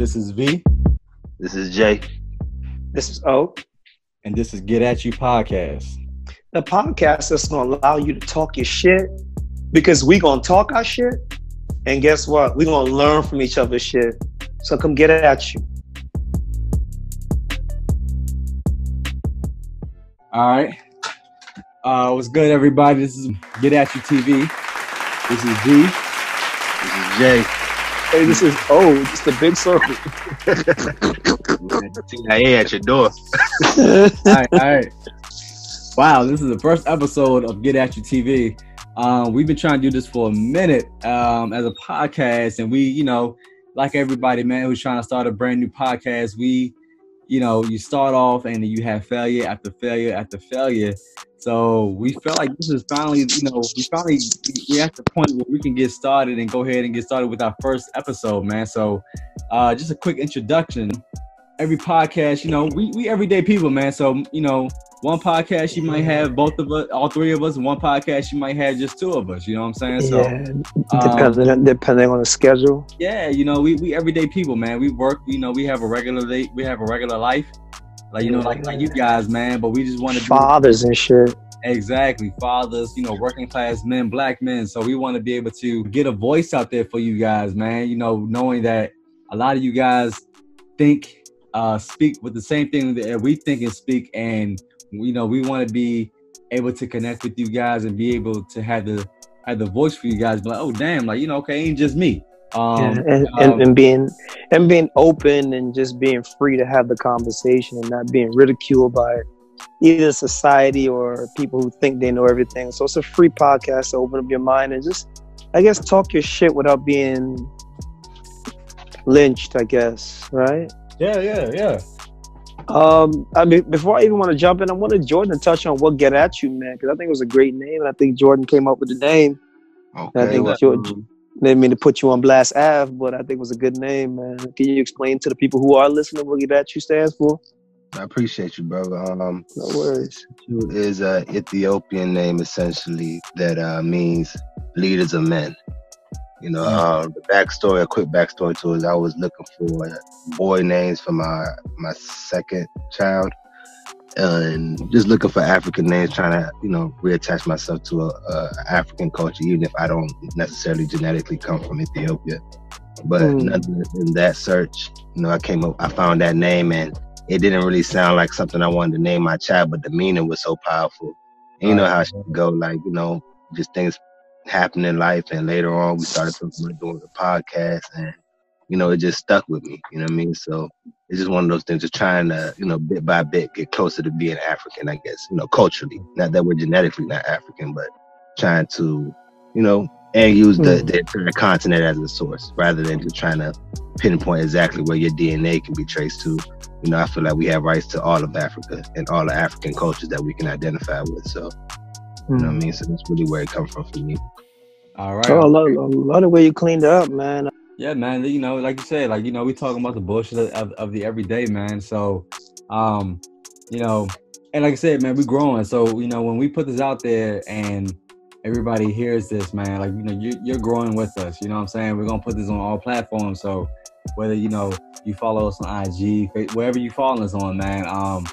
This is V. This is Jay. This is O. And this is Get At You Podcast. The podcast that's gonna allow you to talk your shit because we gonna talk our shit. And guess what? we gonna learn from each other's shit. So come get at you. All right. Uh, what's good, everybody? This is Get At You TV. This is V. This is Jay. Hey, this is oh, It's the big circle. CIA at your door. all right, all right. Wow, this is the first episode of Get At You TV. Um, we've been trying to do this for a minute um, as a podcast, and we, you know, like everybody, man, who's trying to start a brand new podcast, we, you know, you start off and you have failure after failure after failure. So we felt like this is finally, you know, we finally we at the point where we can get started and go ahead and get started with our first episode, man. So uh, just a quick introduction. Every podcast, you know, we we everyday people, man. So you know, one podcast you might have both of us, all three of us, one podcast you might have just two of us. You know what I'm saying? So yeah, depending um, depending on the schedule. Yeah, you know, we we everyday people, man. We work, you know, we have a regular day, we have a regular life. Like you know, like like you guys, man. But we just want to be fathers and shit. Exactly, fathers. You know, working class men, black men. So we want to be able to get a voice out there for you guys, man. You know, knowing that a lot of you guys think, uh, speak with the same thing that we think and speak, and you know, we want to be able to connect with you guys and be able to have the have the voice for you guys. But like, oh damn, like you know, okay, ain't just me. Um, yeah, and, um, and, and, being and being open and just being free to have the conversation and not being ridiculed by either society or people who think they know everything. So it's a free podcast to open up your mind and just, I guess, talk your shit without being lynched. I guess, right? Yeah, yeah, yeah. Um, I mean, before I even want to jump in, I wanted Jordan to touch on what "Get At You," man, because I think it was a great name, and I think Jordan came up with the name. Okay. I think Jordan, didn't mean to put you on blast Ave, but I think it was a good name, man. Can you explain to the people who are listening what get at you stands for? I appreciate you, brother. Um, no worries. Is a Ethiopian name essentially that uh, means leaders of men. You know, uh, the backstory, a quick backstory to it is I was looking for boy names for my my second child, and just looking for African names, trying to you know reattach myself to a, a African culture, even if I don't necessarily genetically come from Ethiopia. But mm. in that search, you know, I came up, I found that name, and it didn't really sound like something I wanted to name my child, but the meaning was so powerful. And you know how it go, like you know, just things happen in life, and later on we started doing the podcast, and you know, it just stuck with me. You know what I mean? So it's just one of those things, just trying to, you know, bit by bit get closer to being African, I guess, you know, culturally. Not that we're genetically not African, but trying to, you know, and use the, hmm. the entire continent as a source rather than just trying to pinpoint exactly where your DNA can be traced to. You know, I feel like we have rights to all of Africa and all the African cultures that we can identify with. So, you know what I hmm. mean? So that's really where it comes from for me. All right. Oh, I love, I love the way you cleaned up, man. Yeah, man. You know, like you said, like you know, we talking about the bullshit of, of the everyday, man. So, um, you know, and like I said, man, we growing. So, you know, when we put this out there and everybody hears this, man, like you know, you, you're growing with us. You know what I'm saying? We're gonna put this on all platforms. So, whether you know you follow us on IG, wherever you follow us on, man, um,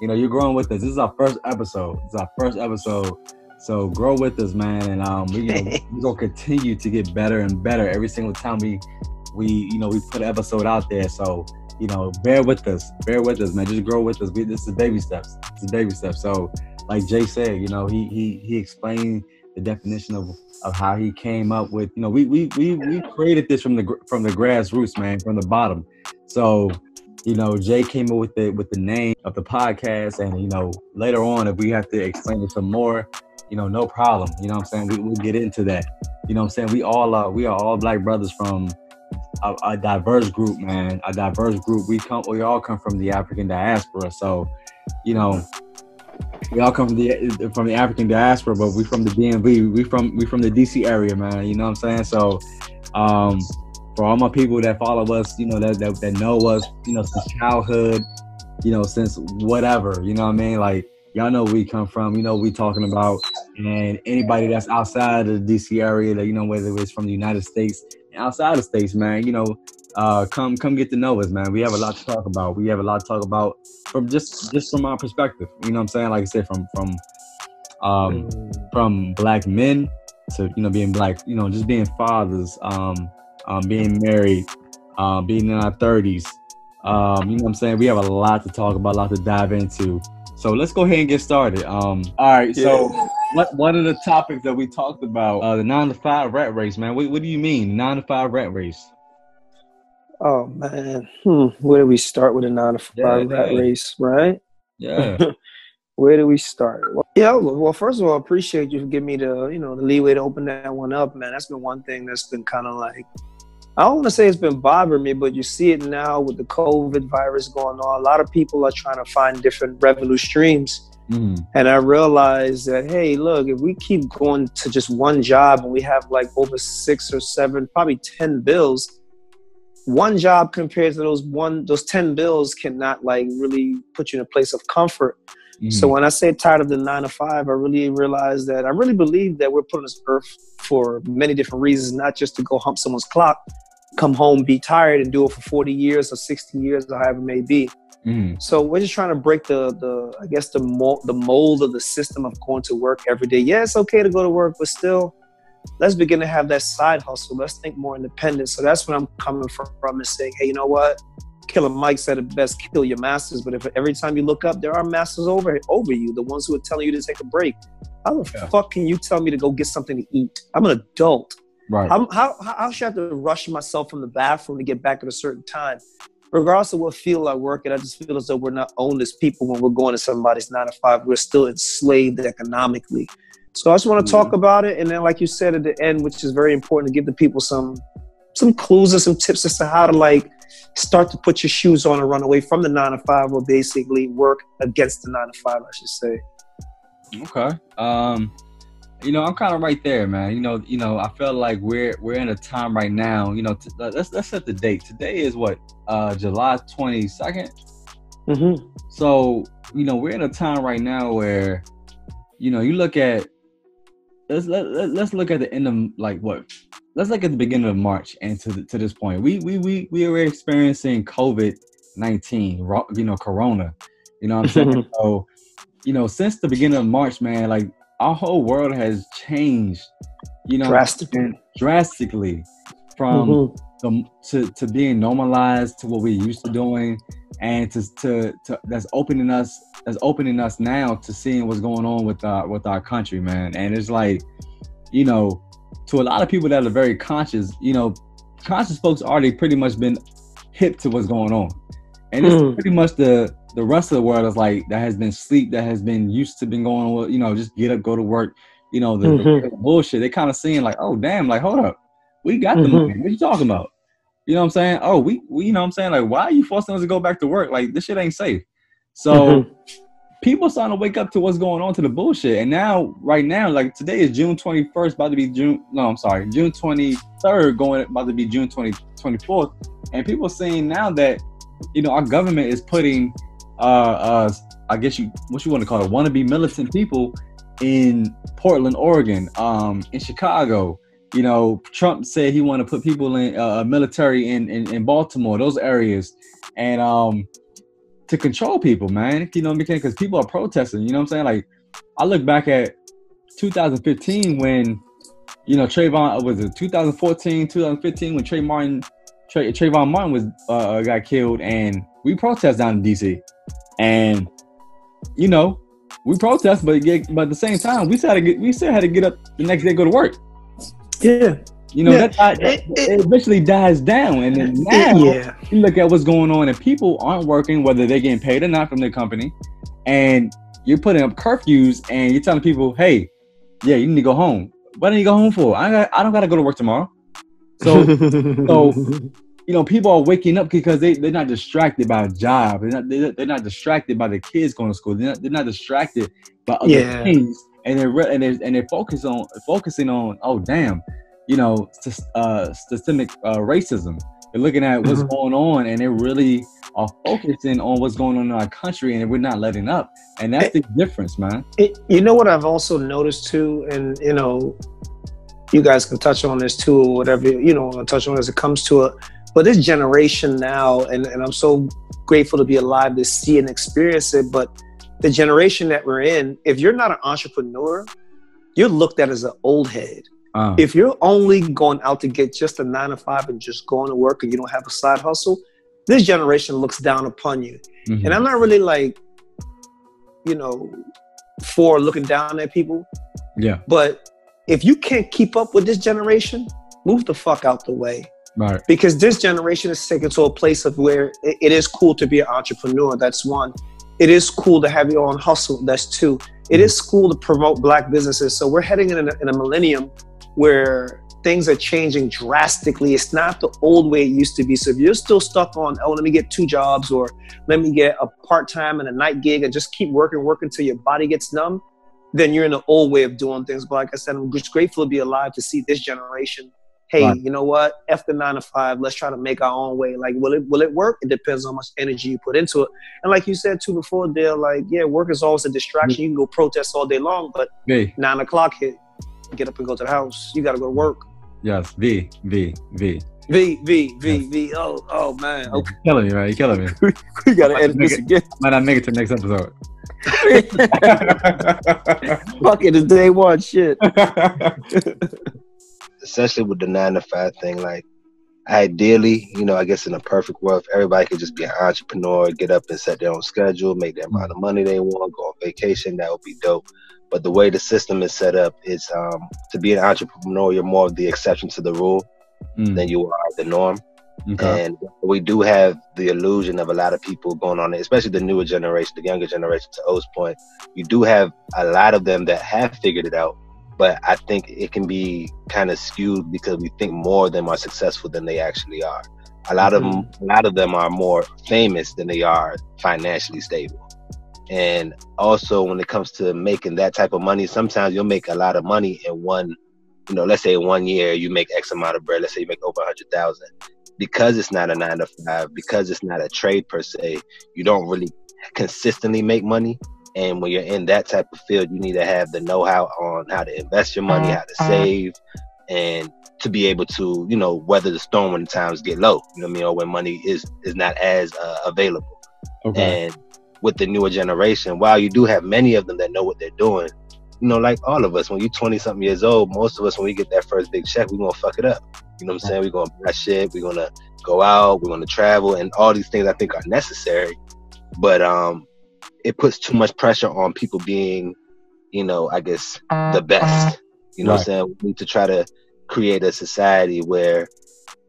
you know, you're growing with us. This is our first episode. It's our first episode so grow with us, man, and um, we, you know, we're gonna continue to get better and better every single time we we you know we put an episode out there. So you know, bear with us, bear with us, man. Just grow with us. We, this is baby steps. This is baby steps. So, like Jay said, you know, he he he explained the definition of of how he came up with. You know, we we we we created this from the from the grassroots, man, from the bottom. So you know, Jay came up with the with the name of the podcast, and you know, later on, if we have to explain it some more, you know, no problem. You know what I'm saying? We, we'll get into that. You know what I'm saying? We all are, we are all black brothers from a, a, diverse group, man. A diverse group. We come, we all come from the African diaspora. So, you know, we all come from the from the African diaspora, but we from the DMV. We from we from the DC area, man. You know what I'm saying? So, um, for all my people that follow us, you know, that, that that know us, you know, since childhood, you know, since whatever, you know what I mean? Like y'all know where we come from, you know we talking about, and anybody that's outside of the DC area, that you know whether it's from the United States and outside of states, man, you know, uh, come come get to know us, man. We have a lot to talk about. We have a lot to talk about from just just from our perspective. You know what I'm saying? Like I said, from from um, from black men to you know being black, you know, just being fathers, um, um, being married, um, being in our 30s. Um, you know what I'm saying? We have a lot to talk about, a lot to dive into. So let's go ahead and get started. Um, all right. Yeah. So what, one of the topics that we talked about, uh, the nine to five rat race, man. What, what do you mean, nine to five rat race? Oh man, hmm. where do we start with a nine to five yeah, rat yeah. race, right? Yeah. where do we start? Well, yeah. Well, first of all, I appreciate you for giving me the you know the leeway to open that one up, man. That's been one thing that's been kind of like I don't want to say it's been bothering me, but you see it now with the COVID virus going on. A lot of people are trying to find different revenue streams. Mm. And I realized that, hey, look, if we keep going to just one job and we have like over six or seven, probably 10 bills, one job compared to those one, those 10 bills cannot like really put you in a place of comfort. Mm. So when I say tired of the nine to five, I really realize that I really believe that we're put on this earth for many different reasons, not just to go hump someone's clock, come home, be tired, and do it for 40 years or 60 years or however it may be. Mm. So we're just trying to break the the I guess the mold the mold of the system of going to work every day. Yeah, it's okay to go to work, but still, let's begin to have that side hustle. Let's think more independent. So that's what I'm coming from and saying, hey, you know what? Killer Mike said it best: kill your masters. But if every time you look up, there are masters over over you, the ones who are telling you to take a break. How the yeah. fuck can you tell me to go get something to eat? I'm an adult. Right. How, how, how should I have to rush myself from the bathroom to get back at a certain time? Regardless of what field I work in, I just feel as though we're not owned as people when we're going to somebody's nine to five. We're still enslaved economically. So I just want to talk mm-hmm. about it, and then, like you said at the end, which is very important, to give the people some some clues and some tips as to how to like start to put your shoes on and run away from the nine to five, or basically work against the nine to five, I should say. Okay. Um, you know, I'm kind of right there, man. You know, you know, I feel like we're we're in a time right now. You know, t- let's let's set the date. Today is what uh July 22nd. Mm-hmm. So you know, we're in a time right now where, you know, you look at let's let, let's look at the end of like what let's look at the beginning of March and to the, to this point. We we we we were experiencing COVID nineteen, you know, Corona. You know what I'm saying? so, you know, since the beginning of March, man, like our whole world has changed, you know, drastically, drastically from mm-hmm. the, to, to being normalized to what we're used to doing and to, to, to that's opening us that's opening us now to seeing what's going on with our with our country, man. And it's like, you know, to a lot of people that are very conscious, you know, conscious folks already pretty much been hip to what's going on. And it's mm. pretty much the the rest of the world is like that has been sleep, that has been used to been going with, you know, just get up, go to work, you know, the, mm-hmm. the bullshit. They kind of seeing like, oh damn, like hold up, we got the mm-hmm. money. What you talking about? You know what I'm saying? Oh, we, we, you know what I'm saying? Like, why are you forcing us to go back to work? Like, this shit ain't safe. So mm-hmm. People starting to wake up to what's going on to the bullshit. And now, right now, like today is June 21st, about to be June, no, I'm sorry, June 23rd, going about to be June 20, 24th. And people saying now that, you know, our government is putting uh, uh, I guess you what you want to call it, wannabe militant people in Portland, Oregon, um, in Chicago. You know, Trump said he wanted to put people in uh, military in, in, in Baltimore, those areas, and um, to control people, man. You know, what I'm saying? because people are protesting. You know what I'm saying? Like, I look back at 2015 when you know Trayvon uh, was it 2014, 2015 when Trey Martin, Trey, Trayvon Martin was uh, got killed, and we protest down in DC. And you know, we protest, but get, but at the same time, we still had to get we still had to get up the next day go to work. Yeah. You know, yeah. that, that, it, it, eventually dies down. And then now yeah. you look at what's going on and people aren't working, whether they're getting paid or not from their company. And you're putting up curfews and you're telling people, hey, yeah, you need to go home. What do you go home for? I, got, I don't got to go to work tomorrow. So, so you know, people are waking up because they, they're not distracted by a job. They're not, they're, they're not distracted by the kids going to school. They're not, they're not distracted by other yeah. things. And they're, and they're, and they're focused on, focusing on, oh, damn, you know, uh, systemic uh, racism. They're looking at what's mm-hmm. going on and they really are focusing on what's going on in our country and we're not letting up. And that's the difference, man. It, you know what I've also noticed too, and, you know, you guys can touch on this too, or whatever, you know, touch on as it comes to it But this generation now, and, and I'm so grateful to be alive to see and experience it. But the generation that we're in, if you're not an entrepreneur, you're looked at as an old head. Uh. If you're only going out to get just a nine to five and just going to work and you don't have a side hustle, this generation looks down upon you. Mm-hmm. And I'm not really like, you know, for looking down at people. Yeah. But if you can't keep up with this generation, move the fuck out the way. Right. Because this generation is taken to a place of where it, it is cool to be an entrepreneur. That's one. It is cool to have your own hustle. That's two. It is cool to promote black businesses. So we're heading in a, in a millennium where things are changing drastically. It's not the old way it used to be. So if you're still stuck on, oh, let me get two jobs or let me get a part time and a night gig and just keep working, working until your body gets numb, then you're in the old way of doing things. But like I said, I'm just grateful to be alive to see this generation hey, right. you know what? F the nine to five. Let's try to make our own way. Like, will it will it work? It depends on how much energy you put into it. And like you said too before, Dale, like, yeah, work is always a distraction. Mm-hmm. You can go protest all day long, but v. nine o'clock hit, get up and go to the house. You got to go to work. Yes, V, V, V. V, V, V, yes. V. Oh, oh man. Okay. You're killing me, right? You're killing me. we gotta edit this it, again. Might not make it to the next episode. Fuck it, it's day one shit essentially with the nine to five thing, like ideally, you know, I guess in a perfect world, everybody could just be an entrepreneur, get up and set their own schedule, make the amount of money they want, go on vacation. That would be dope. But the way the system is set up, it's um, to be an entrepreneur, you're more of the exception to the rule mm. than you are the norm. Okay. And we do have the illusion of a lot of people going on it, especially the newer generation, the younger generation. To O's point, you do have a lot of them that have figured it out, but I think it can be kind of skewed because we think more of them are successful than they actually are. A lot mm-hmm. of them, a lot of them are more famous than they are financially stable. And also, when it comes to making that type of money, sometimes you'll make a lot of money in one, you know, let's say one year you make X amount of bread. Let's say you make over a hundred thousand. Because it's not a nine to five, because it's not a trade per se, you don't really consistently make money. And when you're in that type of field, you need to have the know-how on how to invest your money, how to mm-hmm. save, and to be able to, you know, weather the storm when the times get low. You know what I mean, or when money is is not as uh, available. Okay. And with the newer generation, while you do have many of them that know what they're doing, you know, like all of us, when you're 20 something years old, most of us, when we get that first big check, we're gonna fuck it up. You know what I'm saying? We're gonna buy shit, we're gonna go out, we're gonna travel, and all these things I think are necessary. But um, it puts too much pressure on people being, you know, I guess the best. You know right. what I'm saying? We need to try to create a society where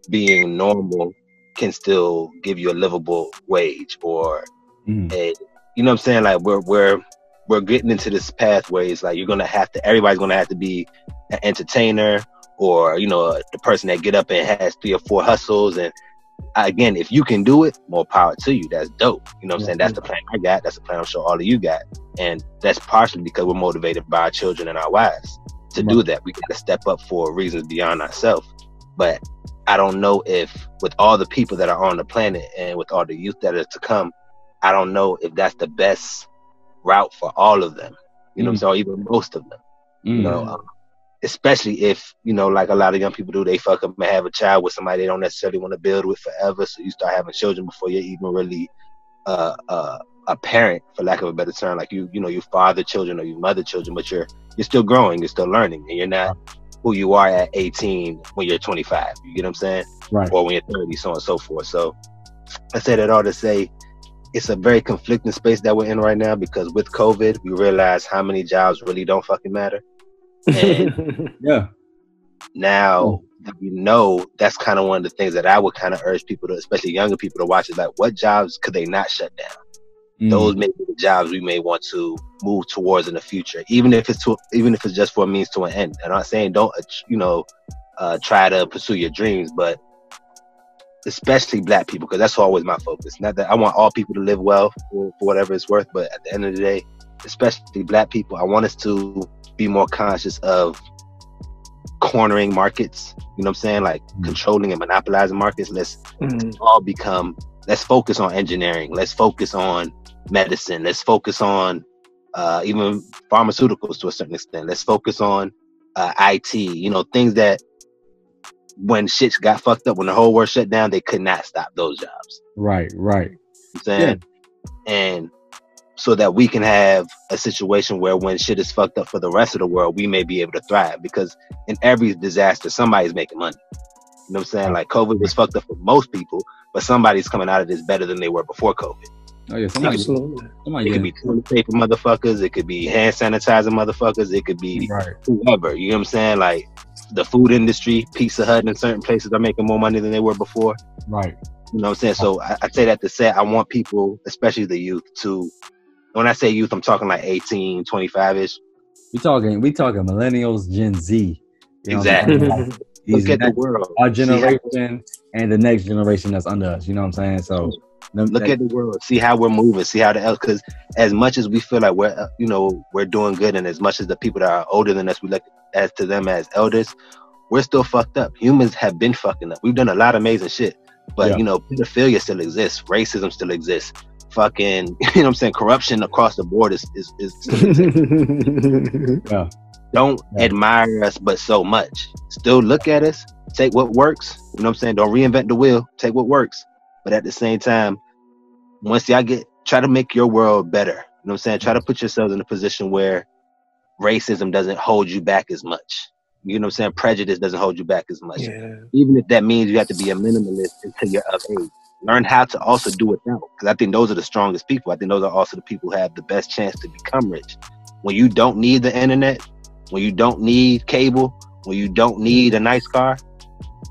being normal can still give you a livable wage or mm. a you know what I'm saying? Like we're we're we're getting into this path where it's like you're gonna have to everybody's gonna have to be an entertainer or you know the person that get up and has three or four hustles and again, if you can do it, more power to you. That's dope. You know what I'm saying? That's the plan I got. That's the plan I'm sure all of you got. And that's partially because we're motivated by our children and our wives to right. do that. We got to step up for reasons beyond ourselves. But I don't know if with all the people that are on the planet and with all the youth that are to come, I don't know if that's the best route for all of them. You know mm. what I'm mm. saying? Or even most of them. Mm. You know, mm. um, especially if you know like a lot of young people do they fuck up and have a child with somebody they don't necessarily want to build with forever so you start having children before you're even really uh, uh, a parent for lack of a better term. Like you you know you father children or you mother children but you're you're still growing you're still learning and you're not who you are at 18 when you're 25 you get what i'm saying? Right. Or when you're 30 so on and so forth. So i said that all to say it's a very conflicting space that we're in right now because with covid we realize how many jobs really don't fucking matter yeah. Now that we know, that's kind of one of the things that I would kind of urge people to, especially younger people, to watch is like, what jobs could they not shut down? Mm. Those may be the jobs we may want to move towards in the future, even if it's to, even if it's just for a means to an end. I'm not saying don't, you know, uh, try to pursue your dreams, but especially black people, because that's always my focus. Not that I want all people to live well for, for whatever it's worth, but at the end of the day, especially black people, I want us to be more conscious of cornering markets. You know what I'm saying? Like mm-hmm. controlling and monopolizing markets. Let's mm-hmm. all become. Let's focus on engineering. Let's focus on medicine. Let's focus on uh, even pharmaceuticals to a certain extent. Let's focus on uh, IT. You know, things that when shit got fucked up, when the whole world shut down, they could not stop those jobs. Right, right. You know what I'm saying? And so that we can have a situation where when shit is fucked up for the rest of the world, we may be able to thrive because in every disaster, somebody's making money. You know what I'm saying? Like COVID was fucked up for most people, but somebody's coming out of this better than they were before COVID. Oh yeah, somebody, Absolutely. somebody It could be toilet paper motherfuckers, it could be hand sanitizer motherfuckers, it could be right. whoever. You know what I'm saying? Like the food industry, Pizza Hut in certain places are making more money than they were before. Right. You know what I'm saying? So I, I say that to say I want people, especially the youth, to when I say youth, I'm talking like 18, 25 ish. We talking we talking millennials, Gen Z. You know Exactly. Look at the world. our generation and the next generation that's under us. You know what I'm saying? So look that- at the world. See how we're moving. See how the else. Because as much as we feel like we're, uh, you know, we're doing good, and as much as the people that are older than us, we look as to them as elders, we're still fucked up. Humans have been fucking up. We've done a lot of amazing shit, but Yeah. you know, pedophilia still exists. Racism still exists. Fucking, you know what I'm saying? Corruption across the board is is, is yeah. don't Yeah. admire us but so much. Still look at us, take what works. You know what I'm saying? Don't reinvent the wheel. Take what works. But at the same time, once y'all get try to make your world better. You know what I'm saying? Try to put yourselves in a position where racism doesn't hold you back as much. You know what I'm saying? Prejudice doesn't hold you back as much. yeah. Even if that means you have to be a minimalist until you're of age. Learn how to also do it now. Because I think those are the strongest people. I think those are also the people who have the best chance to become rich. When you don't need the internet, when you don't need cable, when you don't need a nice car.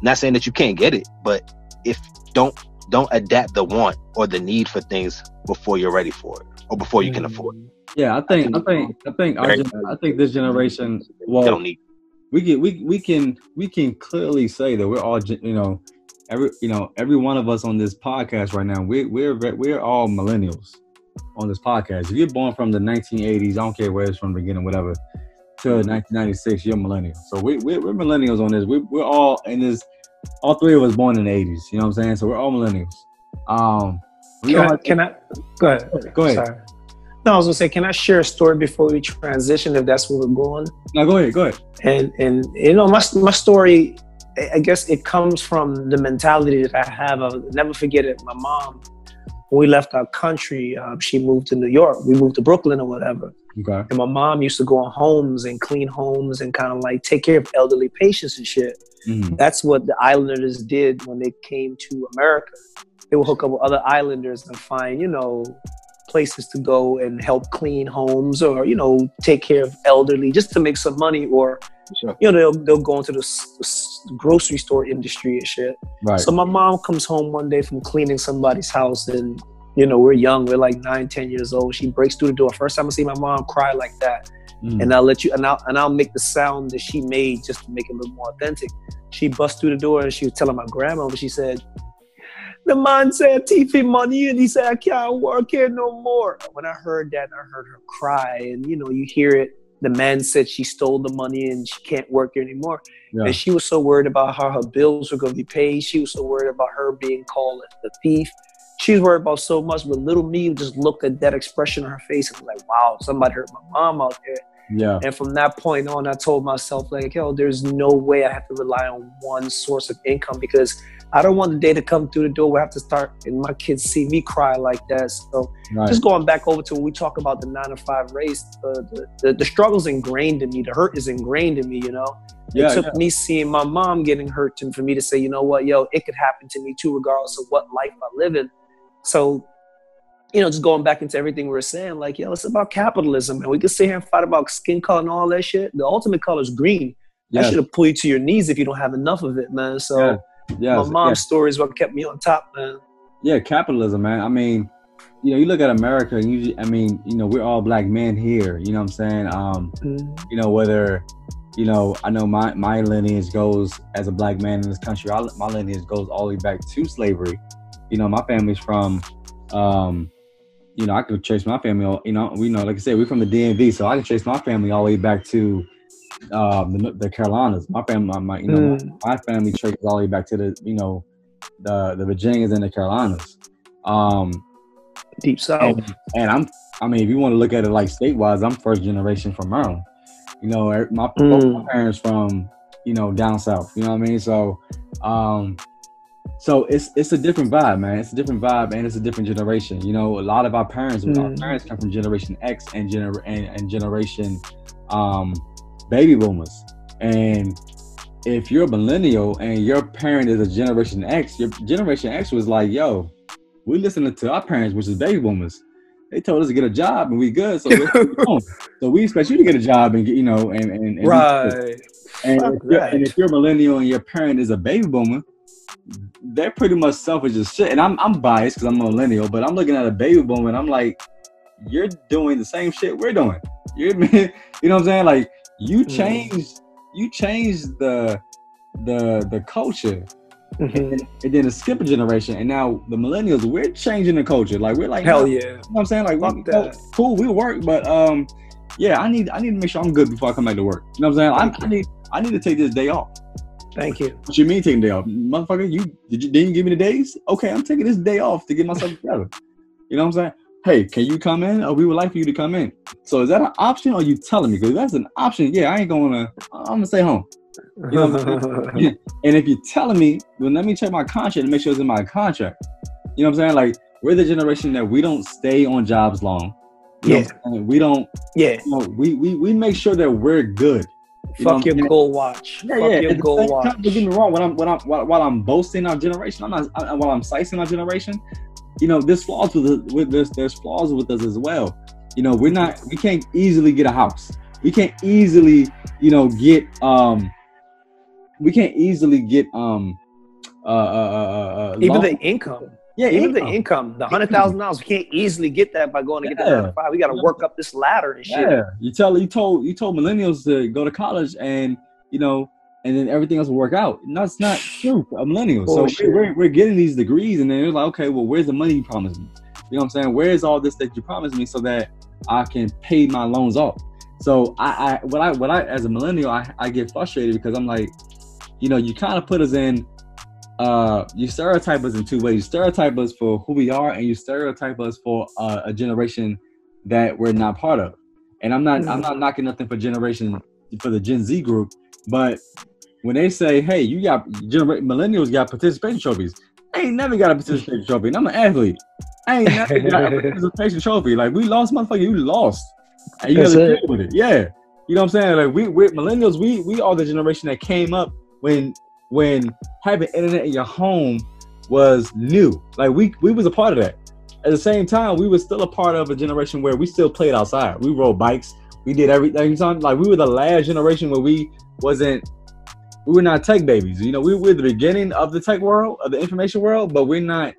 Not saying that you can't get it, but if don't don't adapt the want or the need for things before you're ready for it or before you can afford it. Yeah, I think I think I think our I think this generation well don't need we get we we can we can clearly say that we're all you know every you know every one of us on this podcast right now we we're we're all millennials on this podcast. If you're born from the 1980s, I don't care where it's from the beginning, whatever, to 1996, you're millennial. So we we're, we're millennials on this. We we're all in this. All three of us born in the 80s. You know what I'm saying? So we're all millennials. Um, we Can all I, can I go ahead? go ahead. Sorry. No, I was gonna say, can I share a story before we transition, if that's where we're going? No, go ahead. Go ahead. And and you know, my my story, I- guess it comes from the mentality that I have. I'll never forget it. My mom, when we left our country, um, she moved to New York. We moved to Brooklyn or whatever. Okay. And my mom used to go on homes and clean homes and kind of like take care of elderly patients and shit. Mhm. That's what the islanders did when they came to America. They would hook up with other islanders and find, you know, places to go and help clean homes or, you know, take care of elderly just to make some money or, Sure. you know, they'll, they'll go into the s- s- grocery store industry and shit. Right. So my mom comes home one day from cleaning somebody's house and, you know, we're young, we're like nine, ten years old. She breaks through the door. First time I see my mom cry like that Mhm. and I'll let you and I'll and I'll make the sound that she made just to make it a little more authentic. She bust through the door and she was telling my grandma, but she said, The man said TV money and he said I can't work here no more. When I heard that, I heard her cry, and you know, you hear it. The man said she stole the money and she can't work here anymore. Yeah. And she was so worried about how her bills were going to be paid. She was so worried about her being called a thief. She was worried about so much, but little me just looked at that expression on her face and was like, wow, somebody hurt my mom out there. Yeah. And from that point on, I told myself, like, yo, there's no way I have to rely on one source of income because I don't want the day to come through the door where I have to start and my kids see me cry like that. So Right. just going back over to when we talk about the nine to five race, uh, the, the, the struggle's ingrained in me. The hurt is ingrained in me, you know? yeah. it took yeah. me seeing my mom getting hurt and for me to say, you know what, yo, it could happen to me too, regardless of what life I live in. So, you know, just going back into everything we we're saying, like, yo, it's about capitalism. And we can sit here and fight about skin color and all that shit. The ultimate color is green. That should have pulled you to your knees if you don't have enough of it, man. So Yeah. My mom's story is what kept me on top, man. yeah, capitalism, man. I mean, you know, you look at America, and you, I mean, you know, we're all black men here. You know what I'm saying? Um, you know, whether, you know, I know my my lineage goes as a black man in this country. I, my lineage goes all the way back to slavery. You know, my family's from, um, you know, I could trace my family. You know, we know, like I said, we're from the DMV, so I can trace my family all the way back to um, the, the Carolinas. My family, my, my you know, Mm. my, my family traces all the way back to the, you know, the the Virginias and the Carolinas. Um, Deep South. and, and I'm, I mean, if you want to look at it like state wise, I'm first generation from Maryland. You know, er- my, both my Mm. parents from you know, down south. You know what I mean? So, um, so it's it's a different vibe, man. It's a different vibe, and it's a different generation. You know, a lot of our parents, mm. our parents come from Generation X and gener and, and Generation um, Baby Boomers, and if you're a millennial and your parent is a Generation X, your Generation X was like, "Yo, we listening to our parents, which is Baby Boomers." They told us to get a job and we good, so so we expect you to get a job and get, you know, and and, and right. And if, and if, you're a millennial and your parent is a baby boomer, they're pretty much selfish as shit. And I'm I'm biased because I'm a millennial, but I'm looking at a baby boomer and I'm like, you're doing the same shit we're doing. You're, you know what I'm saying? Like you mm. changed you changed the the the culture. Mm-hmm. And, and, then the skip a generation, and now the millennials, we're changing the culture. Like we're like, hell yeah. You know what I'm saying? Like, we, that. cool, we work, but um, yeah, I need I need to make sure I'm good before I come back to work. You know what I'm saying? I, I need I need to take this day off. Thank you. What you mean taking day off, motherfucker? You did you didn't you give me the days? Okay, I'm taking this day off to get myself together. You know what I'm saying? Hey, can you come in? Or we would like for you to come in. So is that an option, or you telling me? Because that's an option. Yeah, I ain't gonna. I'm gonna stay home. You know. And if you're telling me, then let me check my contract and make sure it's in my contract. You know what I'm saying? Like we're the generation that we don't stay on jobs long. You yeah. We don't. Yeah. You know, we, we we make sure that we're good. You Fuck your gold watch. Yeah, Fuck yeah. your gold watch. Time, don't get me wrong. When I'm when I'm while, while I'm boasting our generation, I'm not. I, while I'm slicing our generation, you know, there's flaws with with this. There's flaws with us as well. You know, we're not. We can't easily get a house. We can't easily, you know, get um. We can't easily get um. Uh, uh, uh, uh even the income. Yeah, even income. the income, the hundred thousand dollars, we can't easily get that by going to yeah. get the nine five. We got to work up this ladder and shit. Yeah, you tell you told you told millennials to go to college and you know, and then everything else will work out. And that's not true for millennials. Oh, so we're, we're getting these degrees, and then they're like, okay, well, where's the money you promised me? You know what I'm saying? Where's all this that you promised me so that I can pay my loans off? So I, I what I what I as a millennial, I, I get frustrated because I'm like, you know, you kind of put us in uh you stereotype us in two ways you stereotype us for who we are and you stereotype us for uh, a generation that we're not part of and i'm not i'm not knocking nothing for generation for the gen z group but when they say hey you got millennials got participation trophies i ain't never got a participation trophy and i'm an athlete i ain't never got a participation trophy like we lost motherfucker you lost and you gotta deal with it yeah you know what i'm saying like we we millennials we we are the generation that came up when when having internet in your home was new. Like we we was a part of that. At the same time, we were still a part of a generation where we still played outside. We rode bikes. We did everything. Like we were the last generation where we wasn't. We were not tech babies. You know, we were the beginning of the tech world, of the information world, but we're not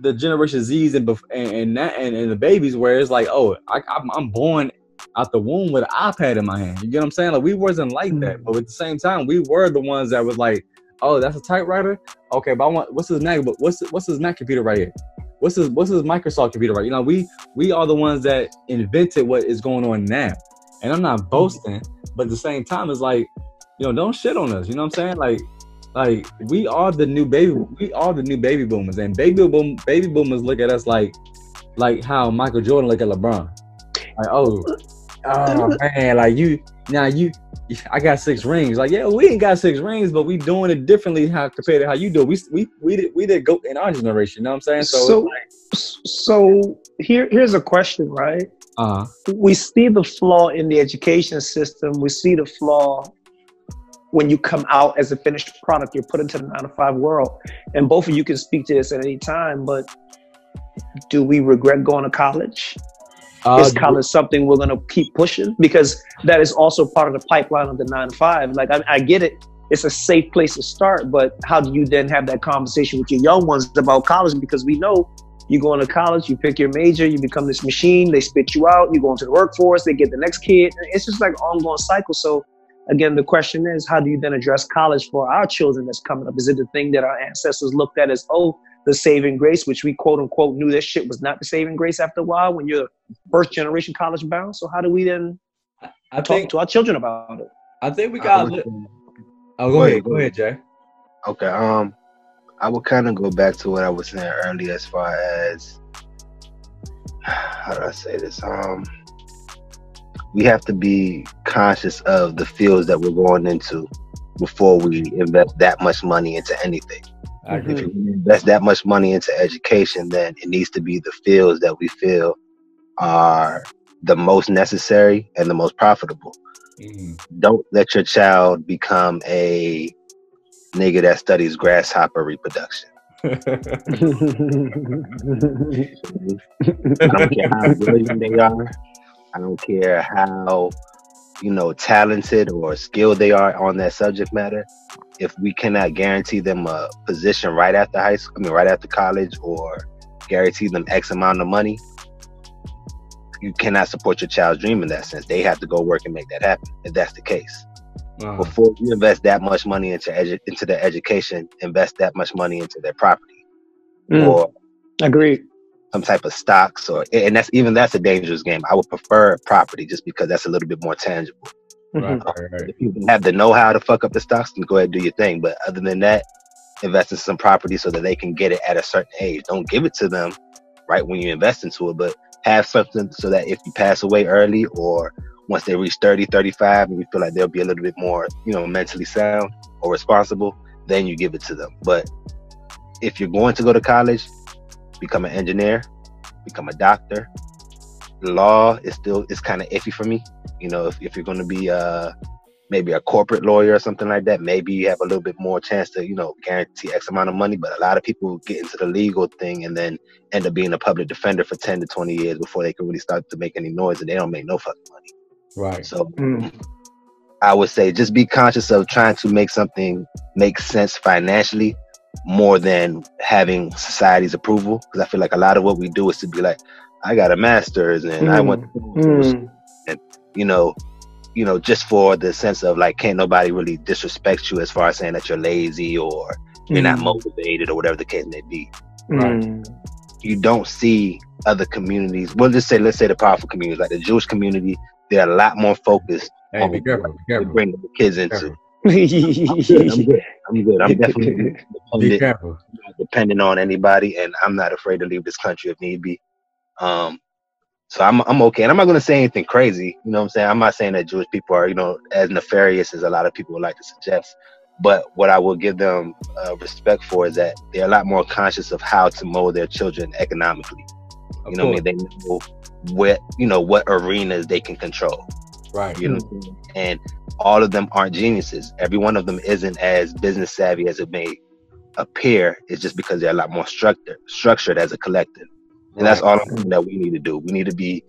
the generation Z's and and that and, and the babies where it's like, oh, I, I'm born out the womb with an iPad in my hand. You get what I'm saying? Like we wasn't like that, mm. but at the same time, we were the ones that was like, oh, that's a typewriter. Okay, but I want what's his Mac? But what's what's his Mac computer right here? What's his what's his Microsoft computer right? You know, we we are the ones that invented what is going on now. And I'm not boasting, but at the same time, it's like, you know, don't shit on us. You know what I'm saying? Like, like we are the new baby. We are the new baby boomers, and baby boom baby boomers look at us like, like how Michael Jordan look at LeBron. Like, oh, oh man, like you now you I got six rings. Like, yeah, we ain't got six rings, but we doing it differently how compared to how you do. We we we did we did go in our generation, you know what I'm saying? So so, like, so here here's a question, right? Uh-huh. We see the flaw in the education system. We see the flaw when you come out as a finished product, you're put into the nine to five world. And both of you can speak to this at any time, but do we regret going to college? Uh, is college something we're going to keep pushing? Because that is also part of the pipeline of the nine to five. Like, I, I get it. It's a safe place to start, but how do you then have that conversation with your young ones about college? Because we know you go into college, you pick your major, you become this machine, they spit you out, you go into the workforce, they get the next kid. It's just like ongoing cycle. So again, the question is, how do you then address college for our children that's coming up? Is it the thing that our ancestors looked at as, oh, the saving grace, which we quote unquote knew this shit was not the saving grace after a while when you're first generation college bound. So how do we then I talk think, to our children about it? I think we got. Would, oh, go ahead, go ahead, Jay. Okay. Um, I would kind of go back to what I was saying earlier, as far as how do I say this? Um, we have to be conscious of the fields that we're going into. before we invest that much money into anything. Mm-hmm. If you invest that much money into education, then it needs to be the fields that we feel are the most necessary and the most profitable. Mm. Don't let your child become a nigga that studies grasshopper reproduction. I don't care how brilliant they are. I don't care how, you know, talented or skilled they are on that subject matter. If we cannot guarantee them a position right after high school, I mean, right after college, or guarantee them X amount of money, you cannot support your child's dream in that sense. They have to go work and make that happen. If that's the case, uh-huh. before you invest that much money into edu- into their education, invest that much money into their property, mm. or agree some type of stocks, or and that's even that's a dangerous game. I would prefer property just because that's a little bit more tangible. Right, uh, right, right. If you have the know-how to fuck up the stocks, then go ahead and do your thing. But other than that, invest in some property so that they can get it at a certain age. Don't give it to them right when you invest into it, but have something so that if you pass away early or once they reach 30, 35, and you feel like they'll be a little bit more, you know, mentally sound or responsible, then you give it to them. But if you're going to go to college, become an engineer, become a doctor. Law is still is kind of iffy for me. You know, if, if you're going to be uh maybe a corporate lawyer or something like that, maybe you have a little bit more chance to, you know, guarantee X amount of money. But a lot of people get into the legal thing and then end up being a public defender for 10 to 20 years before they can really start to make any noise and they don't make no fucking money. Right. So mm. I would say just be conscious of trying to make something make sense financially more than having society's approval. Because I feel like a lot of what we do is to be like, I got a master's and mm. I went mm. and you know, you know, just for the sense of like, can't nobody really disrespect you as far as saying that you're lazy or you're not mm. motivated or whatever the case may be. Right. Mm. You don't see other communities. We'll just say, let's say the powerful communities, like the Jewish community, they're a lot more focused. Hey, on be careful, be careful. Bring the kids into. I'm good. I'm good. I'm good. I'm definitely be careful. depending on anybody, and I'm not afraid to leave this country if need be. Um, so I'm I'm okay. And I'm not gonna say anything crazy. You know what I'm saying? I'm not saying that Jewish people are, you know, as nefarious as a lot of people would like to suggest. But what I will give them uh, respect for is that they're a lot more conscious of how to mold their children economically. Of you know what I mean? They know what you know what arenas they can control. Right. You know, and all of them aren't geniuses. Every one of them isn't as business savvy as it may appear. It's just because they're a lot more structured, structured as a collective. And right. that's all that we need to do. We need to be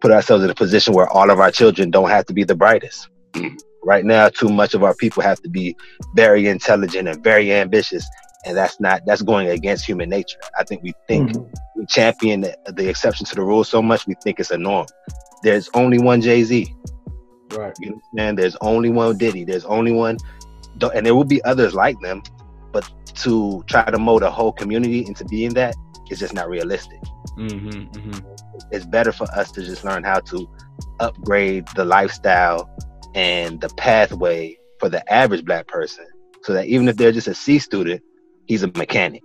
put ourselves in a position where all of our children don't have to be the brightest. right now, too much of our people have to be very intelligent and very ambitious, and that's not that's going against human nature. I think we think mm-hmm. we champion the, the, exception to the rule so much we think it's a norm. There's only one Jay Z. Right. You? There's only one Diddy. There's only one, and there will be others like them, but to try to mold a whole community into being that is just not realistic. Mm-hmm, mm-hmm. It's better for us to just learn how to upgrade the lifestyle and the pathway for the average black person so that even if they're just a C student, he's a mechanic.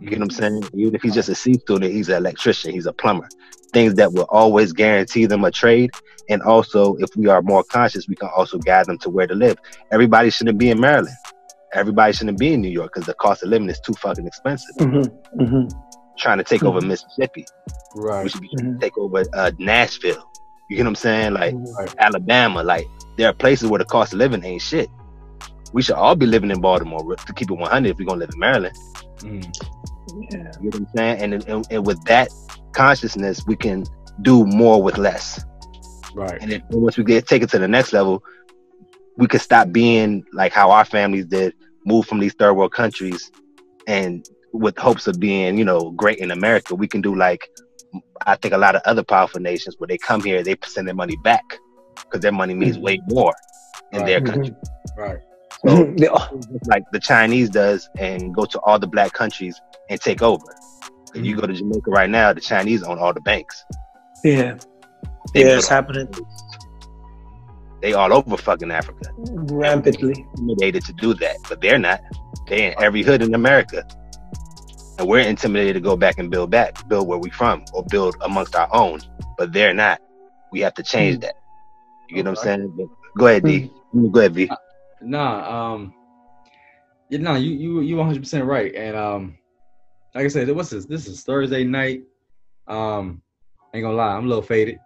You know what I'm saying? Even if he's just a C student, he's an electrician, he's a plumber. Things that will always guarantee them a trade. And also, if we are more conscious, we can also guide them to where to live. Everybody shouldn't be in Maryland. Everybody shouldn't be in New York because the cost of living is too fucking expensive. Mm-hmm. Mm-hmm. Trying to take mm-hmm. over Mississippi. Right. We should be trying to take over uh, Nashville. You know what I'm saying? Like right. Alabama. Like there are places where the cost of living ain't shit. We should all be living in Baltimore to keep it 100 if we're gonna live in Maryland. Mm. Yeah. You know what I'm saying? And, and, and with that consciousness, we can do more with less. Right. And then once we get take it to the next level, we could stop being like how our families did, move from these third world countries, and with hopes of being, you know, great in America, we can do like I think a lot of other powerful nations where they come here, they send their money back because their money means mm-hmm. way more in right. their country. Mm-hmm. Right. So, like the Chinese does, and go to all the black countries and take over. If you go to Jamaica right now, the Chinese own all the banks. Yeah. They yeah, it's happening. They all over fucking Africa. Rampantly. Intimidated to do that, but they're not. They're in every hood in America. And we're intimidated to go back and build back, build where we from, or build amongst our own. But they're not. We have to change mm. that. You get what I'm saying? Go ahead, D. Mm. Go ahead, V. Nah, um, yeah, nah, you you you 100 percent right. And um, like I said, what's this? This is Thursday night. Um, ain't gonna lie, I'm a little faded.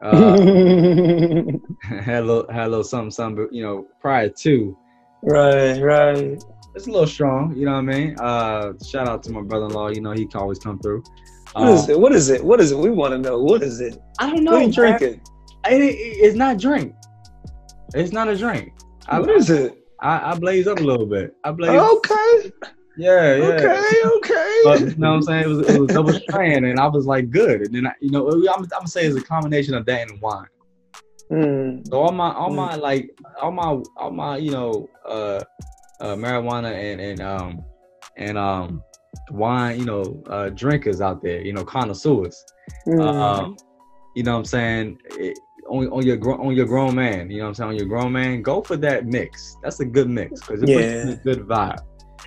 Uh, had a little had a little something something, but you know, prior to. Right, right. It's a little strong, you know what I mean. Uh, shout out to my brother-in-law. You know, he can always come through. What is it? What is it? What is it? We want to know. What is it? I don't know. What are you drinking? It, it, it's not drink. It's not a drink. I, What is it? I, I blaze up a little bit. I blaze. Okay, Yeah, yeah. okay, okay. But you know what I'm saying? It was, it was double strand, and I was like, good. And then I, you know, I'm, I'm gonna say it's a combination of that and wine. Mm. So all my, all my like, all my, all my, you know, uh, uh, marijuana and and um and um wine, you know, uh, drinkers out there, you know, connoisseurs. Mm. Um, you know what I'm saying? It, on, on your gro- on your grown man, you know what I'm saying? On your grown man, go for that mix. That's a good mix because it Yeah. puts a good vibe.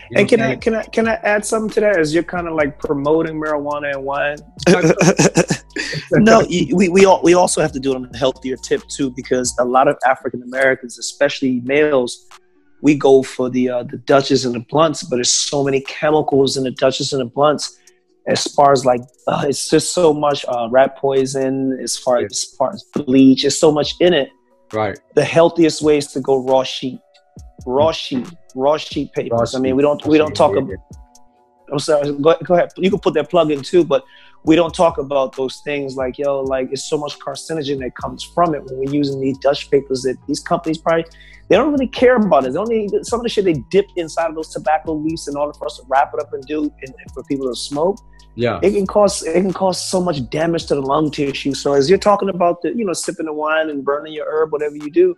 You and can I can I can I add something to that? As you're kind of like promoting marijuana and wine. no, we we all, we also have to do it on a healthier tip too, because a lot of African Americans, especially males, we go for the uh, the Dutchess and the blunts, but there's so many chemicals in the Dutchess and the blunts. As far as like, uh, it's just so much uh, rat poison. As far Yeah. as far as bleach, there's so much in it. Right. The healthiest way is to go raw sheet, raw sheet, raw sheet papers. I mean, we don't we don't talk about. I'm sorry. Go, go ahead. You can put that plug in too, but we don't talk about those things like yo, like it's so much carcinogen that comes from it when we're using these Dutch papers that these companies probably they don't really care about it. They only some of the shit they dip inside of those tobacco leaves in order for us to wrap it up and do and for people to smoke. Yeah. It can cause it can cause so much damage to the lung tissue. So as you're talking about the you know sipping the wine and burning your herb, whatever you do,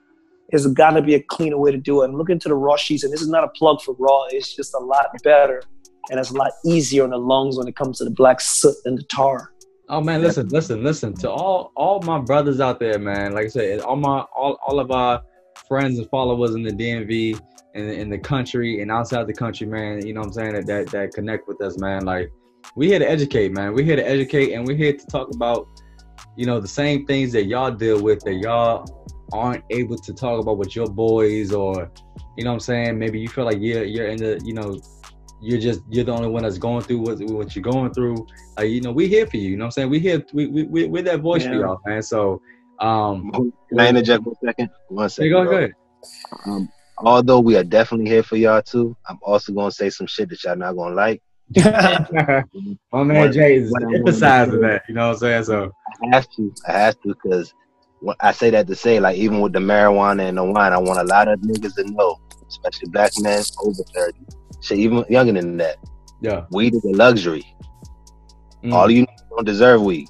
there's got to be a cleaner way to do it. And look into the raw sheets. And this is not a plug for raw. It's just a lot better and it's a lot easier on the lungs when it comes to the black soot and the tar. Oh man, listen, listen, listen to all all my brothers out there, man. Like I said, all my all, all of our friends and followers in the DMV and in the country and outside the country, man. You know what I'm saying that that, that connect with us, man. Like we here to educate, man. We're here to educate and we're here to talk about, you know, the same things that y'all deal with that y'all aren't able to talk about with your boys or you know what I'm saying. Maybe you feel like you're you're in the you know you're just you're the only one that's going through what, what you're going through. Like, you know, we here for you. You know what I'm saying? We here we we we we're that voice for y'all, man. So um Can I interject one second? One second. go bro. ahead. Um, although we are definitely here for y'all too, I'm also gonna say some shit that y'all not gonna like. My man Jay is what I wanna emphasizing that, you know what I'm saying? So I have to. I have to because I say that to say like even with the marijuana and the wine, I want a lot of niggas to know, especially black men over thirty, shit even younger than that. yeah. Weed is a luxury. Mm. All you don't deserve weed.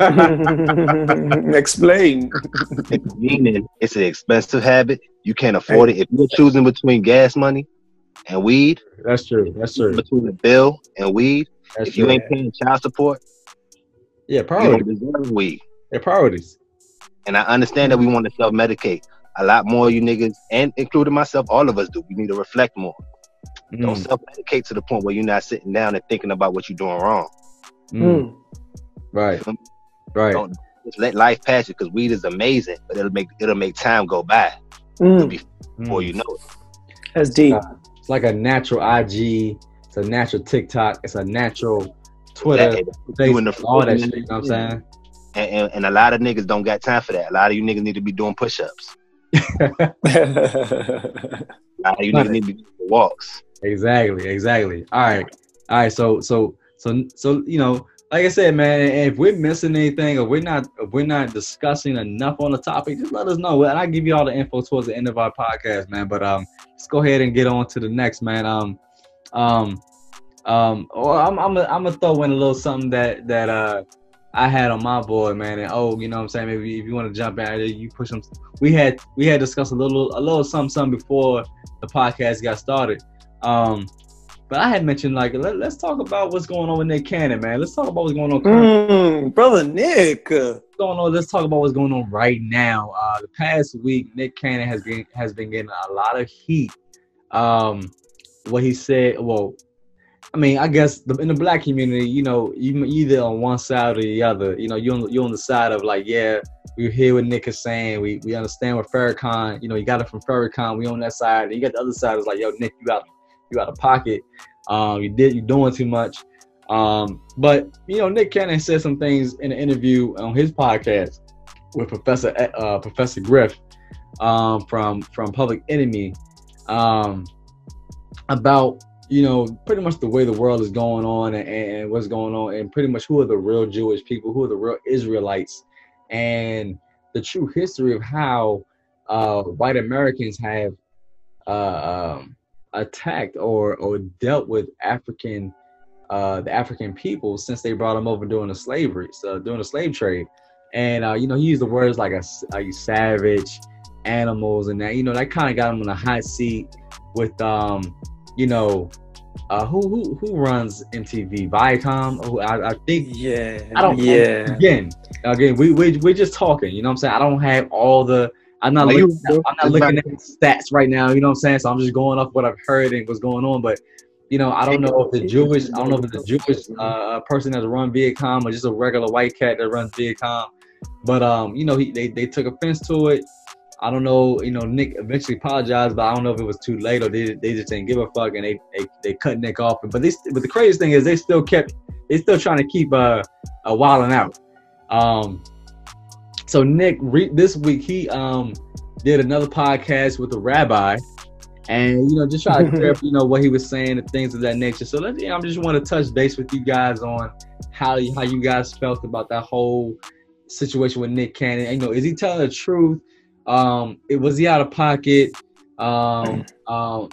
Explain. Meaning it's an expensive habit. You can't afford it. If you're choosing between gas money and weed, That's true. That's true. between the bill and weed, That's if you true. ain't paying child support, yeah, you priorities. don't deserve weed. Yeah, priorities. And I understand that we want to self medicate. A lot more you niggas, and including myself, all of us do. We need to reflect more. Don't Mm, self medicate to the point where you're not sitting down and thinking about what you're doing wrong. mm, Mm. Right. Right. Don't just let life pass you because weed is amazing, but it'll make it'll make time go by Mm. before Mm. you know it. That's deep. It's like a natural IG. It's a natural TikTok. It's a natural Twitter. Exactly. You in the all that flow. shit. You know what I'm saying? And, and, and a lot of niggas don't got time for that. A lot of you niggas need to be doing push A you niggas need to do walks. Exactly, exactly. All right, all right. So, so, so, so, you know, like I said, man, if we're missing anything or we're not, if we're not discussing enough on the topic, just let us know, and I'll give you all the info towards the end of our podcast, man. But um, let's go ahead and get on to the next, man. Um, um, um. Or I'm, I'm, gonna, I'm gonna throw in a little something that that uh. I had on my board, man, and oh, you know what I'm saying. Maybe if you want to jump in, there you push them. We had we had discussed a little a little something something before the podcast got started. Um, but I had mentioned like let, let's talk about what's going on with Nick Cannon, man. Let's talk about what's going on. Mm, brother Nick. What's going on? Let's talk about what's going on right now. Uh, the past week, Nick Cannon has been has been getting a lot of heat. Um, what he said, well, I mean, I guess the, in the black community, you know, you either on one side or the other. You know, you're on, you're on the side of like, yeah, we hear what Nick is saying. We we understand what Farrakhan, you know, you got it from Farrakhan. We on that side, and you got the other side. It's like, yo, Nick, you got you out of pocket. Um, you did you doing too much. Um, but you know, Nick Cannon said some things in an interview on his podcast with Professor uh, Professor Griff um, from from Public Enemy um, about you know pretty much the way the world is going on and, and, what's going on and pretty much who are the real Jewish people, who are the real Israelites, and the true history of how uh, white Americans have uh, um, attacked or or dealt with African uh, the African people since they brought them over during the slavery, so during the slave trade. And uh, you know, he used the words like a, a savage, animals, and that. You know, that kind of got him in a hot seat with um, you know, uh, who who who runs MTV? Viacom? Who I, I think. Yeah. I don't. Yeah. Again, again, we we we're just talking. You know what I'm saying? I don't have all the. I'm not Like, looking. you- I'm not looking at stats right now. You know what I'm saying? So I'm just going off what I've heard and what's going on. But you know, I don't know if the Jewish. I don't know if it's a Jewish uh, person that's run Viacom or just a regular white cat that runs Viacom. But um, you know, he they, they took offense to it. I don't know. You know, Nick eventually apologized, but I don't know if it was too late or they, they just didn't give a fuck and they, they they cut Nick off. But they but the craziest thing is they still kept they still trying to keep uh, a Wild 'N Out. Um, so Nick re- this week he um did another podcast with a rabbi, and you know just try to clear up you know what he was saying and things of that nature. So let me I just want to touch base with you guys on how how you guys felt about that whole situation with Nick Cannon. You know, is he telling the truth? Um, it was he out of pocket? Um, um,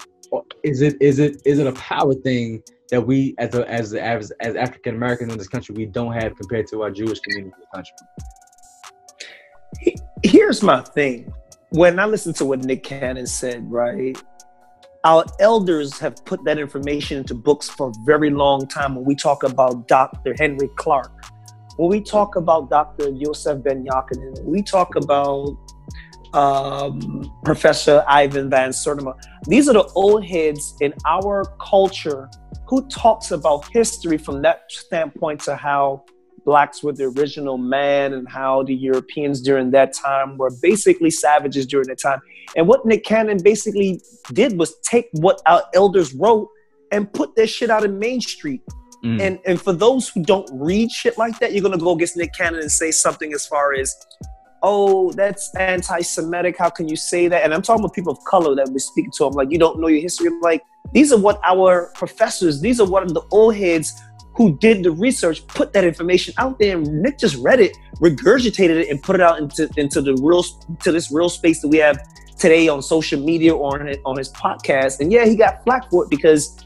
is it is it is it a power thing that we as a, as as as African Americans in this country we don't have compared to our Jewish community in the country? Here's my thing. When I listen to what Nick Cannon said, right? Our elders have put that information into books for a very long time. When we talk about Dr. Henrik Clarke, when we talk about Dr. Yosef ben-Jochannan, we talk about um, Professor Ivan Van Sertima. These are the old heads in our culture who talks about history from that standpoint to how blacks were the original man and how the Europeans during that time were basically savages during that time. And what Nick Cannon basically did was take what our elders wrote and put their shit out in Main Street. Mm. And and for those who don't read shit like that, you're gonna go against Nick Cannon and say something as far as, oh, that's anti-Semitic. How can you say that? And I'm talking about people of color that we speak to. I'm like, you don't know your history. I'm like, these are what our professors, these are what the old heads who did the research put that information out there. And Nick just read it, regurgitated it, and put it out into into the real to this real space that we have today on social media or on, on his podcast. And yeah, he got flack for it because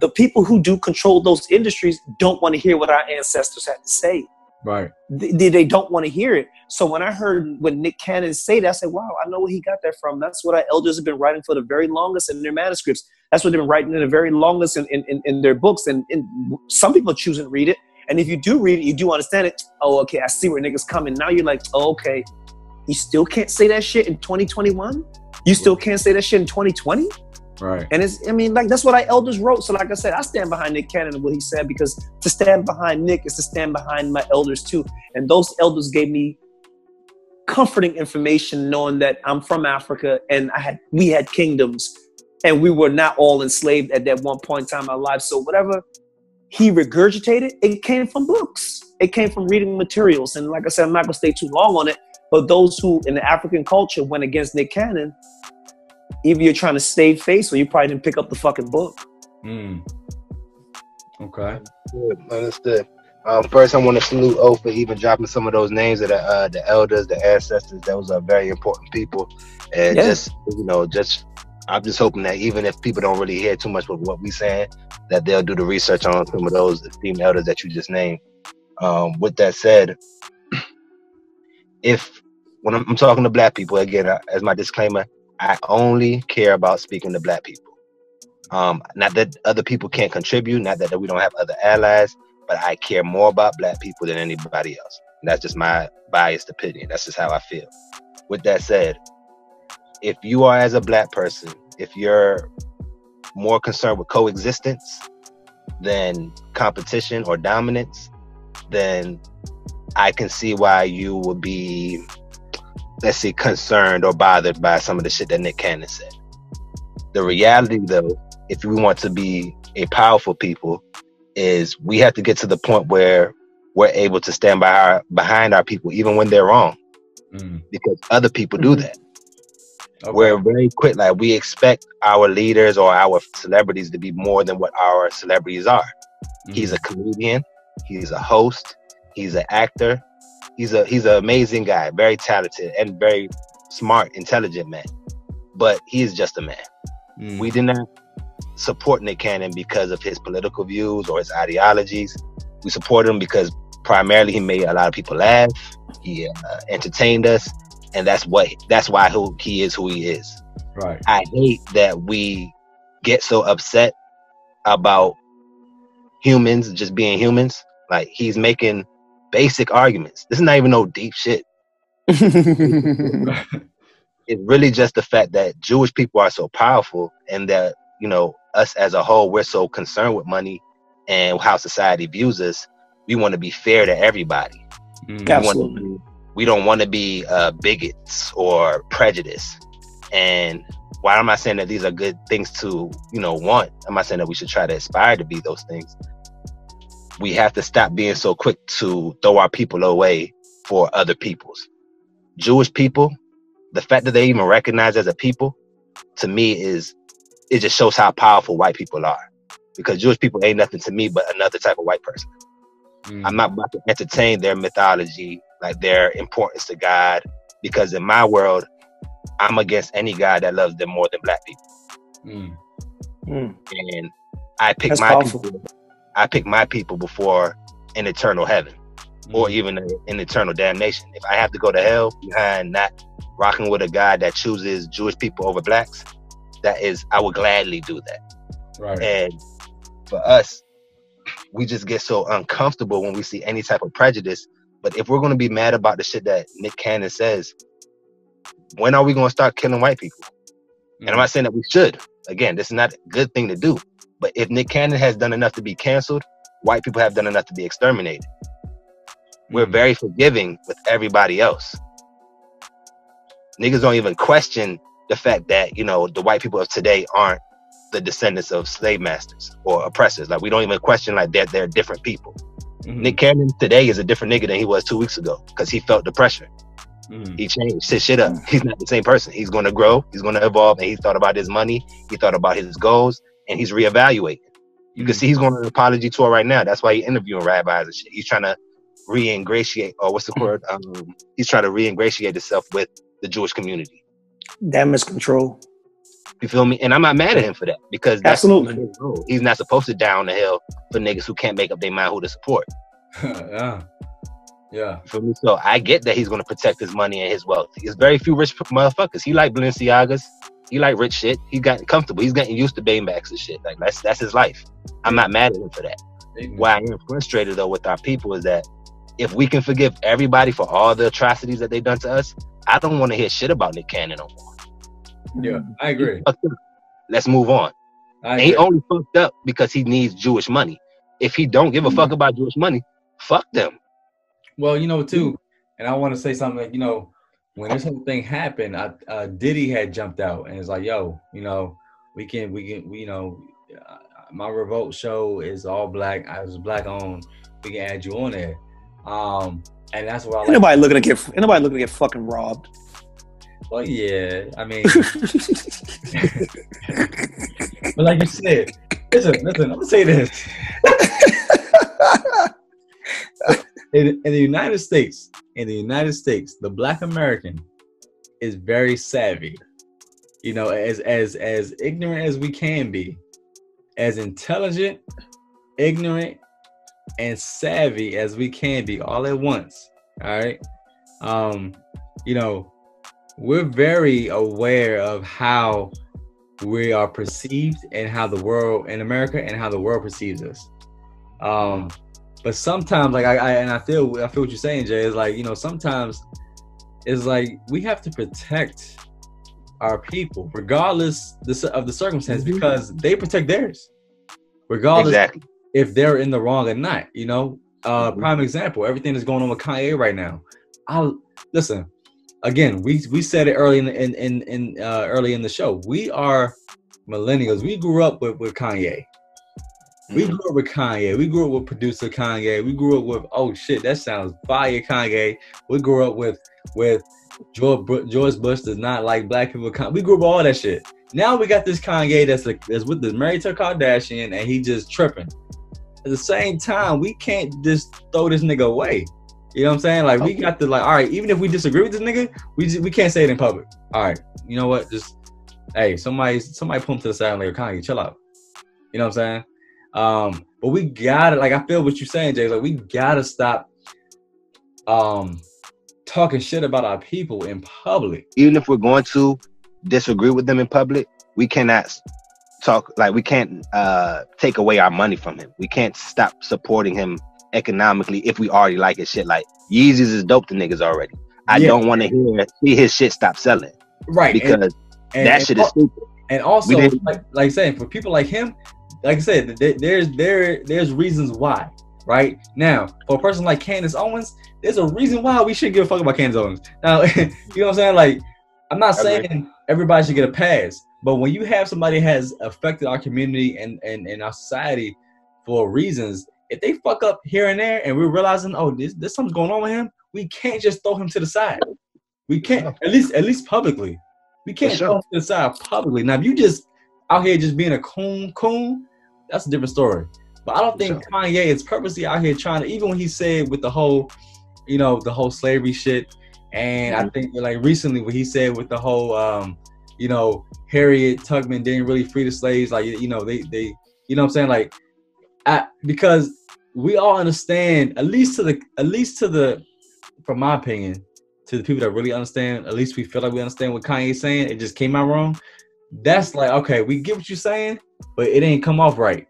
the people who do control those industries don't want to hear what our ancestors had to say. Right. They, they don't want to hear it. So when I heard when Nick Cannon say that, I said, wow, I know where he got that from. That's what our elders have been writing for the very longest in their manuscripts. That's what they've been writing in the very longest in, in, in, in their books. And, and some people choose to read it. And if you do read it, you do understand it. Oh, okay, I see where niggas coming. Now you're like, oh, okay, you still can't say that shit in 2021? You still can't say that shit in 2020? Right. And it's, I mean, like that's what our elders wrote. So, like I said, I stand behind Nick Cannon and what he said because to stand behind Nick is to stand behind my elders too. And those elders gave me comforting information, knowing that I'm from Africa and I had we had kingdoms, and we were not all enslaved at that one point in time in our lives. So whatever he regurgitated, it came from books. It came from reading materials. And like I said, I'm not gonna stay too long on it. But those who in the African culture went against Nick Cannon, either you're trying to save face or you probably didn't pick up the fucking book. Mm. Okay. Good, understood. Um, first, I want to salute O for even dropping some of those names of the uh, the elders, the ancestors. Those are very important people, and Yeah. just you know, just I'm just hoping that even if people don't really hear too much of what we saying, that they'll do the research on some of those esteemed elders that you just named. Um, with that said, if when I'm, I'm talking to black people again, uh, as my disclaimer, I only care about speaking to black people. Um, not that other people can't contribute, not that we don't have other allies, but I care more about black people than anybody else. And that's just my biased opinion. That's just how I feel. With that said, if you are as a black person, if you're more concerned with coexistence than competition or dominance, then I can see why you would be, let's say, concerned or bothered by some of the shit that Nick Cannon said. The reality, though, if we want to be a powerful people, is we have to get to the point where we're able to stand by our behind our people, even when they're wrong, mm. because other people do that. Okay. We're very quick, like we expect our leaders or our celebrities to be more than what our celebrities are. Mm. He's a comedian, he's a host, he's an actor, he's a he's an amazing guy, very talented and very smart, intelligent man. But he is just a man. Mm. We did not support Nick Cannon because of his political views or his ideologies. We support him because primarily he made a lot of people laugh. He uh, entertained us, and that's what that's why who he is who he is. Right. I hate that we get so upset about humans just being humans. Like he's making basic arguments. This is not even no deep shit. it's really just the fact that Jewish people are so powerful and that, you know, us as a whole, we're so concerned with money and how society views us. We want to be fair to everybody. Mm. Absolutely. We, we don't want to be uh, bigots or prejudice. And while I'm I saying that these are good things to, you know, want, I'm not saying that we should try to aspire to be those things. We have to stop being so quick to throw our people away for other people's. Jewish people, the fact that they even recognize as a people, to me is it just shows how powerful white people are. Because Jewish people ain't nothing to me but another type of white person. Mm. I'm not about to entertain their mythology, like their importance to God, because in my world, I'm against any God that loves them more than black people. Mm. Mm. And I pick That's my powerful. people. I pick my people before an eternal heaven, or mm. even an eternal damnation. If I have to go to hell behind not rocking with a God that chooses Jewish people over blacks, that is I would gladly do that. Right. And for us, we just get so uncomfortable when we see any type of prejudice. But if we're gonna be mad about the shit that Nick Cannon says, when are we gonna start killing white people? Mm-hmm. And I'm not saying that we should. Again, this is not a good thing to do. But if Nick Cannon has done enough to be canceled, white people have done enough to be exterminated. We're very forgiving with everybody else. Niggas don't even question the fact that you know the white people of today aren't the descendants of slave masters or oppressors. Like we don't even question like that they're, they're different people. Mm-hmm. Nick Cannon today is a different nigga than he was two weeks ago because he felt the pressure. Mm-hmm. He changed his shit up. He's not the same person. He's going to grow. He's going to evolve. And he thought about his money. He thought about his goals, and he's reevaluating. You mm-hmm. can see he's going on an apology tour right now. That's why he's interviewing rabbis and shit. He's trying to re-ingratiate, or what's the word? Um, he's trying to re-ingratiate himself with the Jewish community damage control. You feel me? And I'm not mad at him for that because absolutely he's not supposed to down the hill for niggas who can't make up their mind who to support. yeah. Yeah. For me, so I get that he's gonna protect his money and his wealth. There's very few rich motherfuckers. He like Balenciagas. He like rich shit. He got comfortable. He's getting used to Maybachs and shit. Like that's that's his life. I'm not mad at him for that. Amen. Why I am frustrated though with our people is that if we can forgive everybody for all the atrocities that they've done to us, I don't want to hear shit about Nick Cannon no more. Yeah, I agree. Let's move on. He only fucked up because he needs Jewish money. If he don't give a fuck mm-hmm. about Jewish money, fuck them. Well, you know, too, and I want to say something like, you know, when this whole thing happened, I, uh, Diddy had jumped out and it's like, yo, you know, we can, we can, we, you know, uh, my revolt show is all black. I was black owned. We can add you on there. Um, and that's what I like. Anybody looking to get, anybody looking to get fucking robbed. Well, yeah, I mean, but like you said, listen, listen, I'm gonna say this. in, in the United States, in the United States, the Black American is very savvy. You know, as as as ignorant as we can be, as intelligent, ignorant, and savvy as we can be all at once. All right. Um, you know, we're very aware of how we are perceived and how the world in America and how the world perceives us. Um, but sometimes, like I, I, and I feel I feel what you're saying, Jay. Is like you know sometimes it's like we have to protect our people regardless of the circumstance mm-hmm. because they protect theirs, regardless exactly. if they're in the wrong or not. You know, uh, mm-hmm. prime example. Everything that's going on with Kanye right now. I listen again. We we said it early in in in, in uh, early in the show. We are millennials. We grew up with with Kanye. We mm-hmm. grew up with Kanye. We grew up with producer Kanye. We grew up with oh shit, that sounds fire Kanye. We grew up with with George George Bush does not like black people. We grew up with all that shit. Now we got this Kanye that's like that's with this married to Kardashian and he just tripping. At the same time, we can't just throw this nigga away. You know what I'm saying? Like we got to like, all right, even if we disagree with this nigga, we just, we can't say it in public. All right, you know what? Just hey, somebody somebody pull him to the side and like Kanye, chill out. You know what I'm saying? Um, but we gotta like I feel what you're saying, Jay. Like we gotta stop um talking shit about our people in public. Even if we're going to disagree with them in public, we cannot talk like we can't uh take away our money from him. We can't stop supporting him economically if we already like his shit. Like Yeezys is dope to niggas already. I yeah. don't want to hear see his shit stop selling. Right. Because and, and, that and, shit is stupid. And also, like, like saying, for people like him, like I said, there's there there's reasons why. Right now, for a person like Candace Owens, there's a reason why we shouldn't give a fuck about Candace Owens. Now, you know what I'm saying? Like, I'm not saying everybody should get a pass, but when you have somebody has affected our community and, and, and our society for reasons, if they fuck up here and there and we're realizing, oh, this there's something going on with him, we can't just throw him to the side. We can't at least at least publicly. We can't sure. throw him to the side publicly. Now if you just out here just being a coon coon, that's a different story. But I don't think sure. Kanye is purposely out here trying to even when he said with the whole, you know, the whole slavery shit. And mm-hmm. I think like recently what he said with the whole um, you know, Harriet Tubman didn't really free the slaves. Like, you know, they, they, you know what I'm saying? Like, I, because we all understand, at least to the, at least to the, from my opinion, to the people that really understand, at least we feel like we understand what Kanye's saying. It just came out wrong. That's like, okay, we get what you're saying, but it ain't come off right.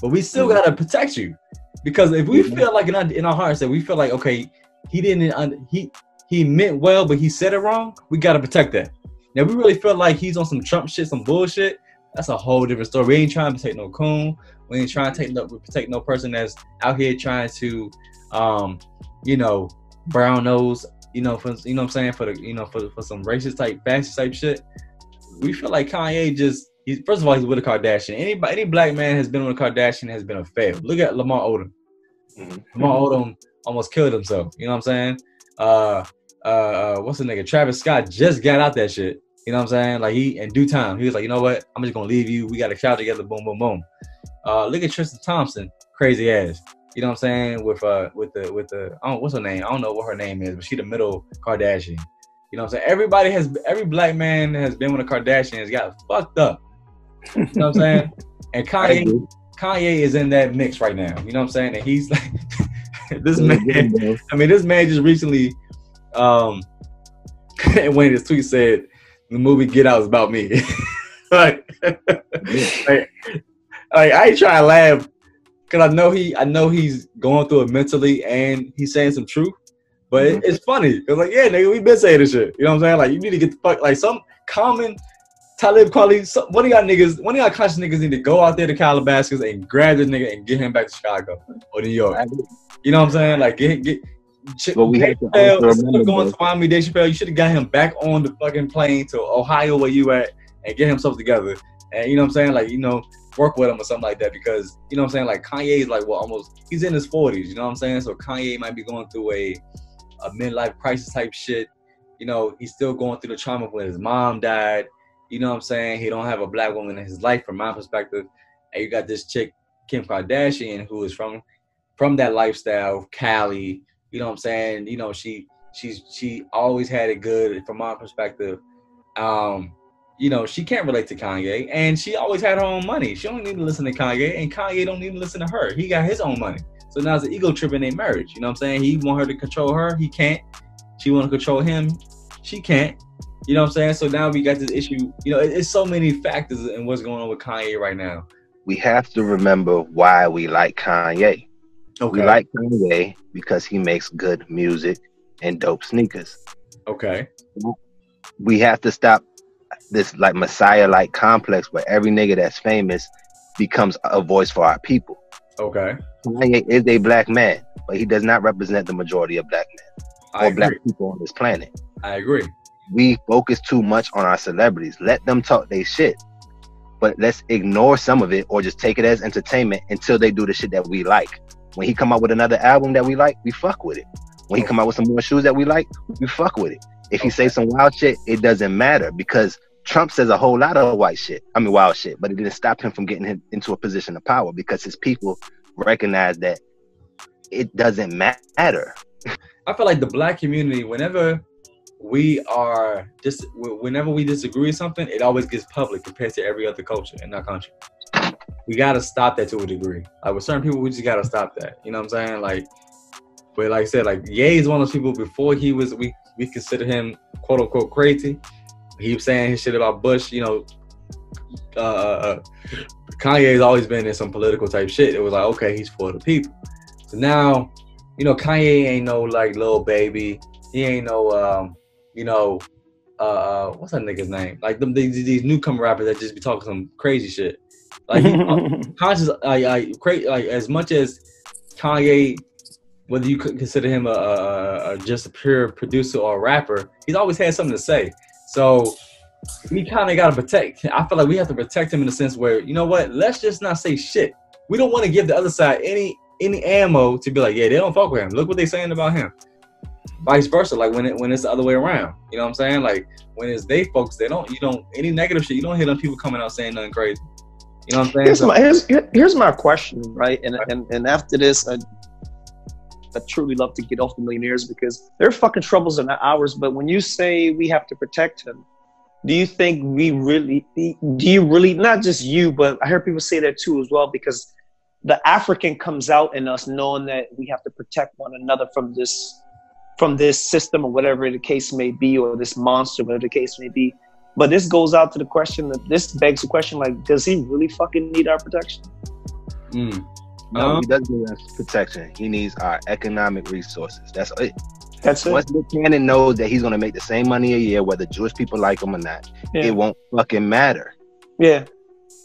But we still mm-hmm. gotta protect you because if we mm-hmm. feel like in our, in our hearts that we feel like, okay, he didn't, he he meant well, but he said it wrong. We gotta protect that. Now we really feel like he's on some Trump shit, some bullshit. That's a whole different story. We ain't trying to take no coon. We ain't trying to take no protect no person that's out here trying to, um, you know, brown nose. You know, for you know what I'm saying for the you know for for some racist type fascist type shit. We feel like Kanye just he's first of all he's with a Kardashian. Anybody any black man has been with a Kardashian has been a fail. Look at Lamar Odom. Mm-hmm. Lamar Odom almost killed himself. You know what I'm saying? Uh, uh, uh, what's the nigga? Travis Scott just got out that shit. You know what I'm saying? Like he in due time, he was like, you know what? I'm just gonna leave you. We got a shout together. Boom, boom, boom. Uh, look at Tristan Thompson, crazy ass. You know what I'm saying? With uh, with the with the I don't what's her name? I don't know what her name is, but she the middle Kardashian. You know what I'm saying? Everybody has every black man has been with a Kardashian has got fucked up. You know what I'm saying? And Kanye, Kanye is in that mix right now. You know what I'm saying? And he's like, this man. I mean, this man just recently, um, when his tweet said, the movie Get Out is about me. like, like, like, I ain't trying to laugh because I know he, I know he's going through it mentally, and he's saying some truth. But mm-hmm. it, it's funny It's like, yeah, nigga, we been saying this shit. You know what I'm saying? Like, you need to get the fuck, like, some common Talib Kweli. Some, one of y'all niggas, one of y'all conscious niggas need to go out there to Calabasas and grab this nigga and get him back to Chicago or New York. You know what I'm saying? Like, get get Ch- but we Dave have to instead of going to Miami, Dave Chappelle, you should have got him back on the fucking plane to Ohio where you at and get himself together. And you know what I'm saying? Like, you know, work with him or something like that because you know what I'm saying? Like Kanye is like well almost he's in his 40s, you know what I'm saying? So Kanye might be going through a a midlife crisis type shit. You know, he's still going through the trauma when his mom died. You know what I'm saying? He don't have a black woman in his life from my perspective. And you got this chick, Kim Kardashian, who is from from that lifestyle, Cali, you know what I'm saying? You know, she she's she always had it good from my perspective. Um, you know, she can't relate to Kanye, and she always had her own money. She don't need to listen to Kanye, and Kanye don't even listen to her. He got his own money. So now it's an ego trip in their marriage. You know what I'm saying? He want her to control her. He can't. She want to control him. She can't. You know what I'm saying? So now we got this issue. You know, it's so many factors in what's going on with Kanye right now. We have to remember why we like Kanye. Okay. We like Kanye because he makes good music and dope sneakers. Okay. We have to stop this like messiah like complex where every nigga that's famous becomes a voice for our people. Okay. Kanye is a black man, but he does not represent the majority of black men I or agree. black people on this planet. I agree. We focus too much on our celebrities. Let them talk their shit. But let's ignore some of it or just take it as entertainment until they do the shit that we like. When he come out with another album that we like, we fuck with it. When he oh. come out with some more shoes that we like, we fuck with it. If he say some wild shit, it doesn't matter because Trump says a whole lot of white shit. I mean wild shit, but it didn't stop him from getting him into a position of power because his people recognize that it doesn't matter. I feel like the black community, whenever we are just whenever we disagree with something, it always gets public compared to every other culture in our country. We gotta stop that to a degree. Like with certain people, we just gotta stop that. You know what I'm saying? Like, but like I said, like Ye is one of those people. Before he was, we we consider him quote unquote crazy. He was saying his shit about Bush. You know, uh, uh, Kanye's always been in some political type shit. It was like, okay, he's for the people. So now, you know, Kanye ain't no like little baby. He ain't no, um, you know, uh, what's that nigga's name? Like them these, these newcomer rappers that just be talking some crazy shit. Like he, conscious, like, like, cra- like as much as Kanye, whether you could consider him a, a, a just a pure producer or a rapper, he's always had something to say. So we kind of got to protect. I feel like we have to protect him in the sense where you know what? Let's just not say shit. We don't want to give the other side any any ammo to be like, yeah, they don't fuck with him. Look what they're saying about him. Vice versa, like when it when it's the other way around. You know what I'm saying? Like when it's they folks, they don't you don't any negative shit. You don't hear them people coming out saying nothing crazy. You know what I'm saying? Here's So- my here's, here's my question, right? And and and after this, I, I truly love to get off the millionaires because their fucking troubles are not ours. But when you say we have to protect him, do you think we really? Do you really? Not just you, but I hear people say that too as well because the African comes out in us knowing that we have to protect one another from this from this system or whatever the case may be, or this monster, whatever the case may be. But this goes out to the question that this begs the question like, does he really fucking need our protection? Mm. No, Um, he doesn't need us protection. He needs our economic resources. That's it. That's it. Once Nick Cannon knows that he's gonna make the same money a year, whether Jewish people like him or not, Yeah. it won't fucking matter. yeah.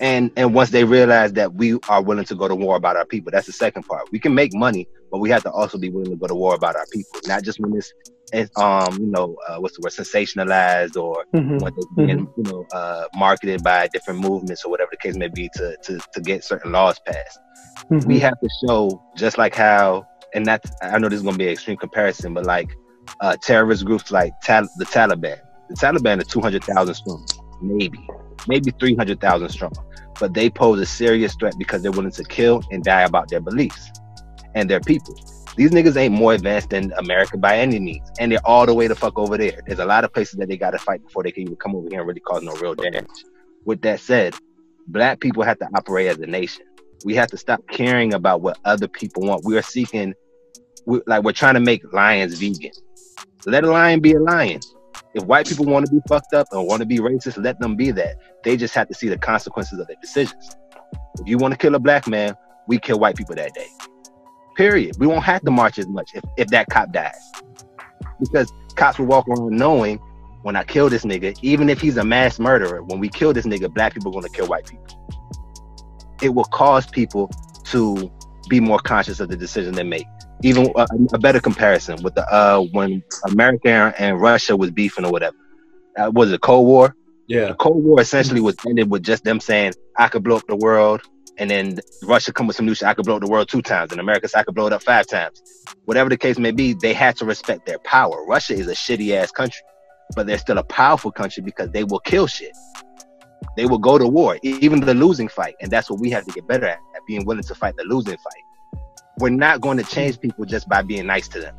And and once they realize that we are willing to go to war about our people, that's the second part. We can make money, but we have to also be willing to go to war about our people, not just when it's, it's um you know uh, what's the word sensationalized or Mhm. when they're being you know uh, marketed by different movements or whatever the case may be to to to get certain laws passed. Mhm. we have to show just like how and that's i know this is going to be an extreme comparison but like uh terrorist groups like Tal- the taliban the taliban are 200000 strong maybe maybe 300000 strong but they pose a serious threat because they're willing to kill and die about their beliefs and their people these niggas ain't more advanced than america by any means and they're all the way the fuck over there there's a lot of places that they got to fight before they can even come over here and really cause no real damage with that said black people have to operate as a nation we have to stop caring about what other people want. We are seeking, we, like we're trying to make lions vegan. Let a lion be a lion. If white people want to be fucked up and want to be racist, let them be that. They just have to see the consequences of their decisions. If you want to kill a black man, we kill white people that day. Period. We won't have to march as much if, if that cop dies. Because cops will walk around knowing when I kill this nigga, even if he's a mass murderer, when we kill this nigga, black people are going to kill white people it will cause people to be more conscious of the decision they make. Even a, a better comparison with the uh when America and Russia was beefing or whatever. Uh, was it Cold War? yeah. The Cold War essentially was ended with just them saying, "I could blow up the world," and then Russia come with some new shit. I could blow up the world two times, and America I could blow it up five times. Whatever the case may be, they had to respect their power. Russia is a shitty ass country, but they're still a powerful country because they will kill shit. They will go to war, even the losing fight, and that's what we have to get better at, at being willing to fight the losing fight. We're not going to change people just by being nice to them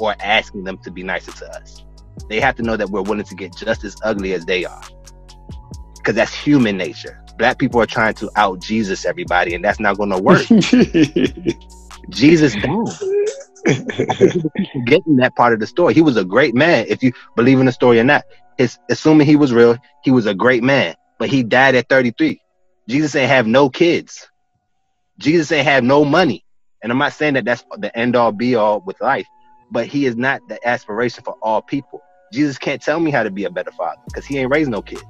or asking them to be nicer to us. They have to know that we're willing to get just as ugly as they are, because that's human nature. Black people are trying to out Jesus everybody, and that's not going to work. Jesus died. Getting that part of the story, he was a great man. If you believe in the story or not, it's assuming he was real. He was a great man, but he died at 33. Jesus ain't have no kids. Jesus ain't have no money. And I'm not saying that that's the end all be all with life, but he is not the aspiration for all people. Jesus can't tell me how to be a better father because he ain't raised no kids.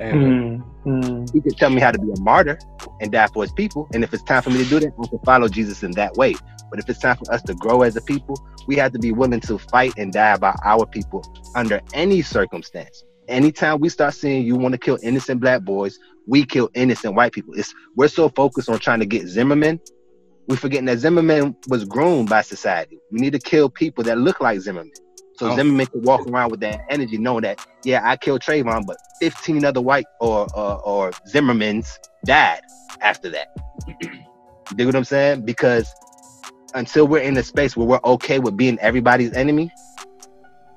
Mm. He could tell me how to be a martyr and die for his people. And if it's time for me to do that, I can follow Jesus in that way. But if it's time for us to grow as a people, we have to be willing to fight and die about our people under any circumstance. Anytime we start seeing you want to kill innocent black boys, we kill innocent white people. It's we're so focused on trying to get Zimmerman, we're forgetting that Zimmerman was groomed by society. We need to kill people that look like Zimmerman. So oh. Zimmerman could walk around with that energy, knowing that, yeah, I killed Trayvon, but 15 other white or or, or Zimmermans died after that. you dig what I'm saying? Because until we're in a space where we're okay with being everybody's enemy,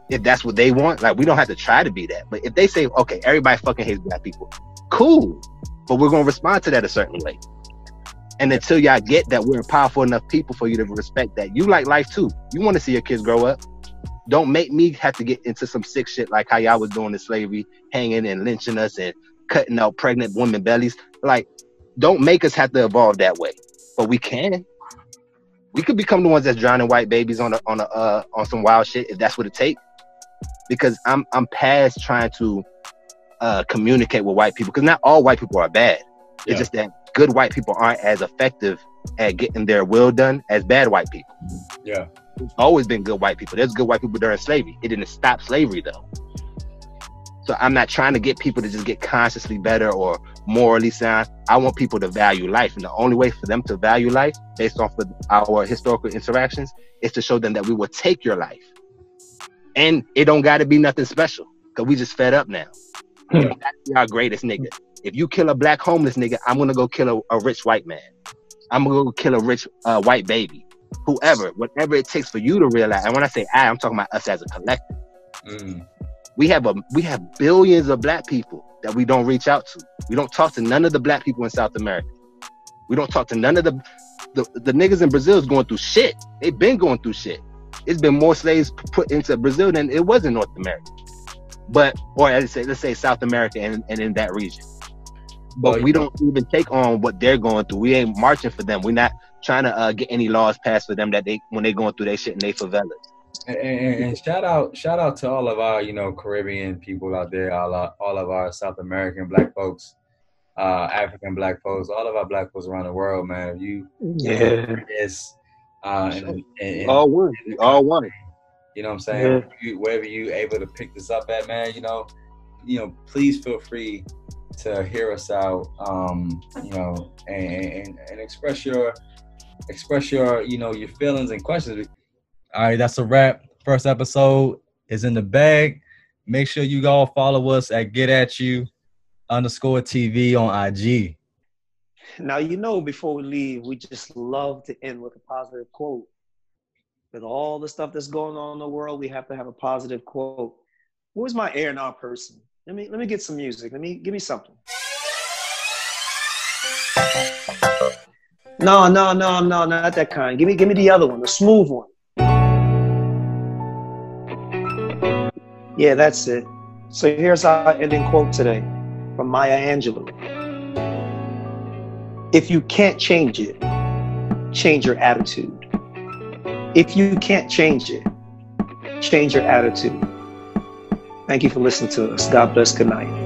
if that's what they want, like we don't have to try to be that. But if they say, okay, everybody fucking hates black people, cool. But we're gonna respond to that a certain way. And until y'all get that we're powerful enough people for you to respect that, you like life too. You want to see your kids grow up. Don't make me have to get into some sick shit like how y'all was doing in slavery, hanging and lynching us and cutting out pregnant women bellies. Like, don't make us have to evolve that way. But we can. We could become the ones that's drowning white babies on a on a uh, on some wild shit if that's what it takes. Because I'm I'm past trying to uh, communicate with white people because not all white people are bad. It's just that good white people aren't as effective at getting their will done as bad white people. Yeah. There's always been good white people. There's good white people during slavery. It didn't stop slavery though. So I'm not trying to get people to just get consciously better or morally sound. I want people to value life. And the only way for them to value life based off of our historical interactions is to show them that we will take your life. And it don't gotta be nothing special. Cause we just fed up now. Hmm. That's our greatest nigga. If you kill a black homeless nigga, I'm gonna go kill a, a rich white man. I'm gonna go kill a rich uh, white baby. Whoever, whatever it takes for you to realize. And when I say I, I'm talking about us as a collective. Mm. We have a we have billions of black people that we don't reach out to. We don't talk to none of the black people in South America. We don't talk to none of the the, the niggas in Brazil is going through shit. They've been going through shit. It's been more slaves put into Brazil than it was in North America. But or let's say let's say South America and, and in that region. But we don't even take on what they're going through. We ain't marching for them. We're not trying to uh, get any laws passed for them that they when they going through their shit in their favelas. And, and, and, shout out, shout out to all of our, you know, Caribbean people out there, all, our, all of our South American black folks, uh, African black folks, all of our black folks around the world, man. You, yeah, it's uh, and, and, all one, all one. You know what I'm saying? Yeah. You, wherever you able to pick this up at, man, you know, you know, please feel free to hear us out, um, you know, and, and, and express your express your, you know, your feelings and questions. All right, that's a wrap. First episode is in the bag. Make sure you all follow us at Get At You underscore TV on IG. Now you know before we leave, we just love to end with a positive quote. With all the stuff that's going on in the world, we have to have a positive quote. Who's my air now person? Let me let me get some music. Let me give me something. No, no, no, no, not that kind. Give me give me the other one, the smooth one. Yeah, that's it. So here's our ending quote today from Maya Angelou. If you can't change it, change your attitude. If you can't change it, change your attitude. Thank you for listening to us. God bless. Good night.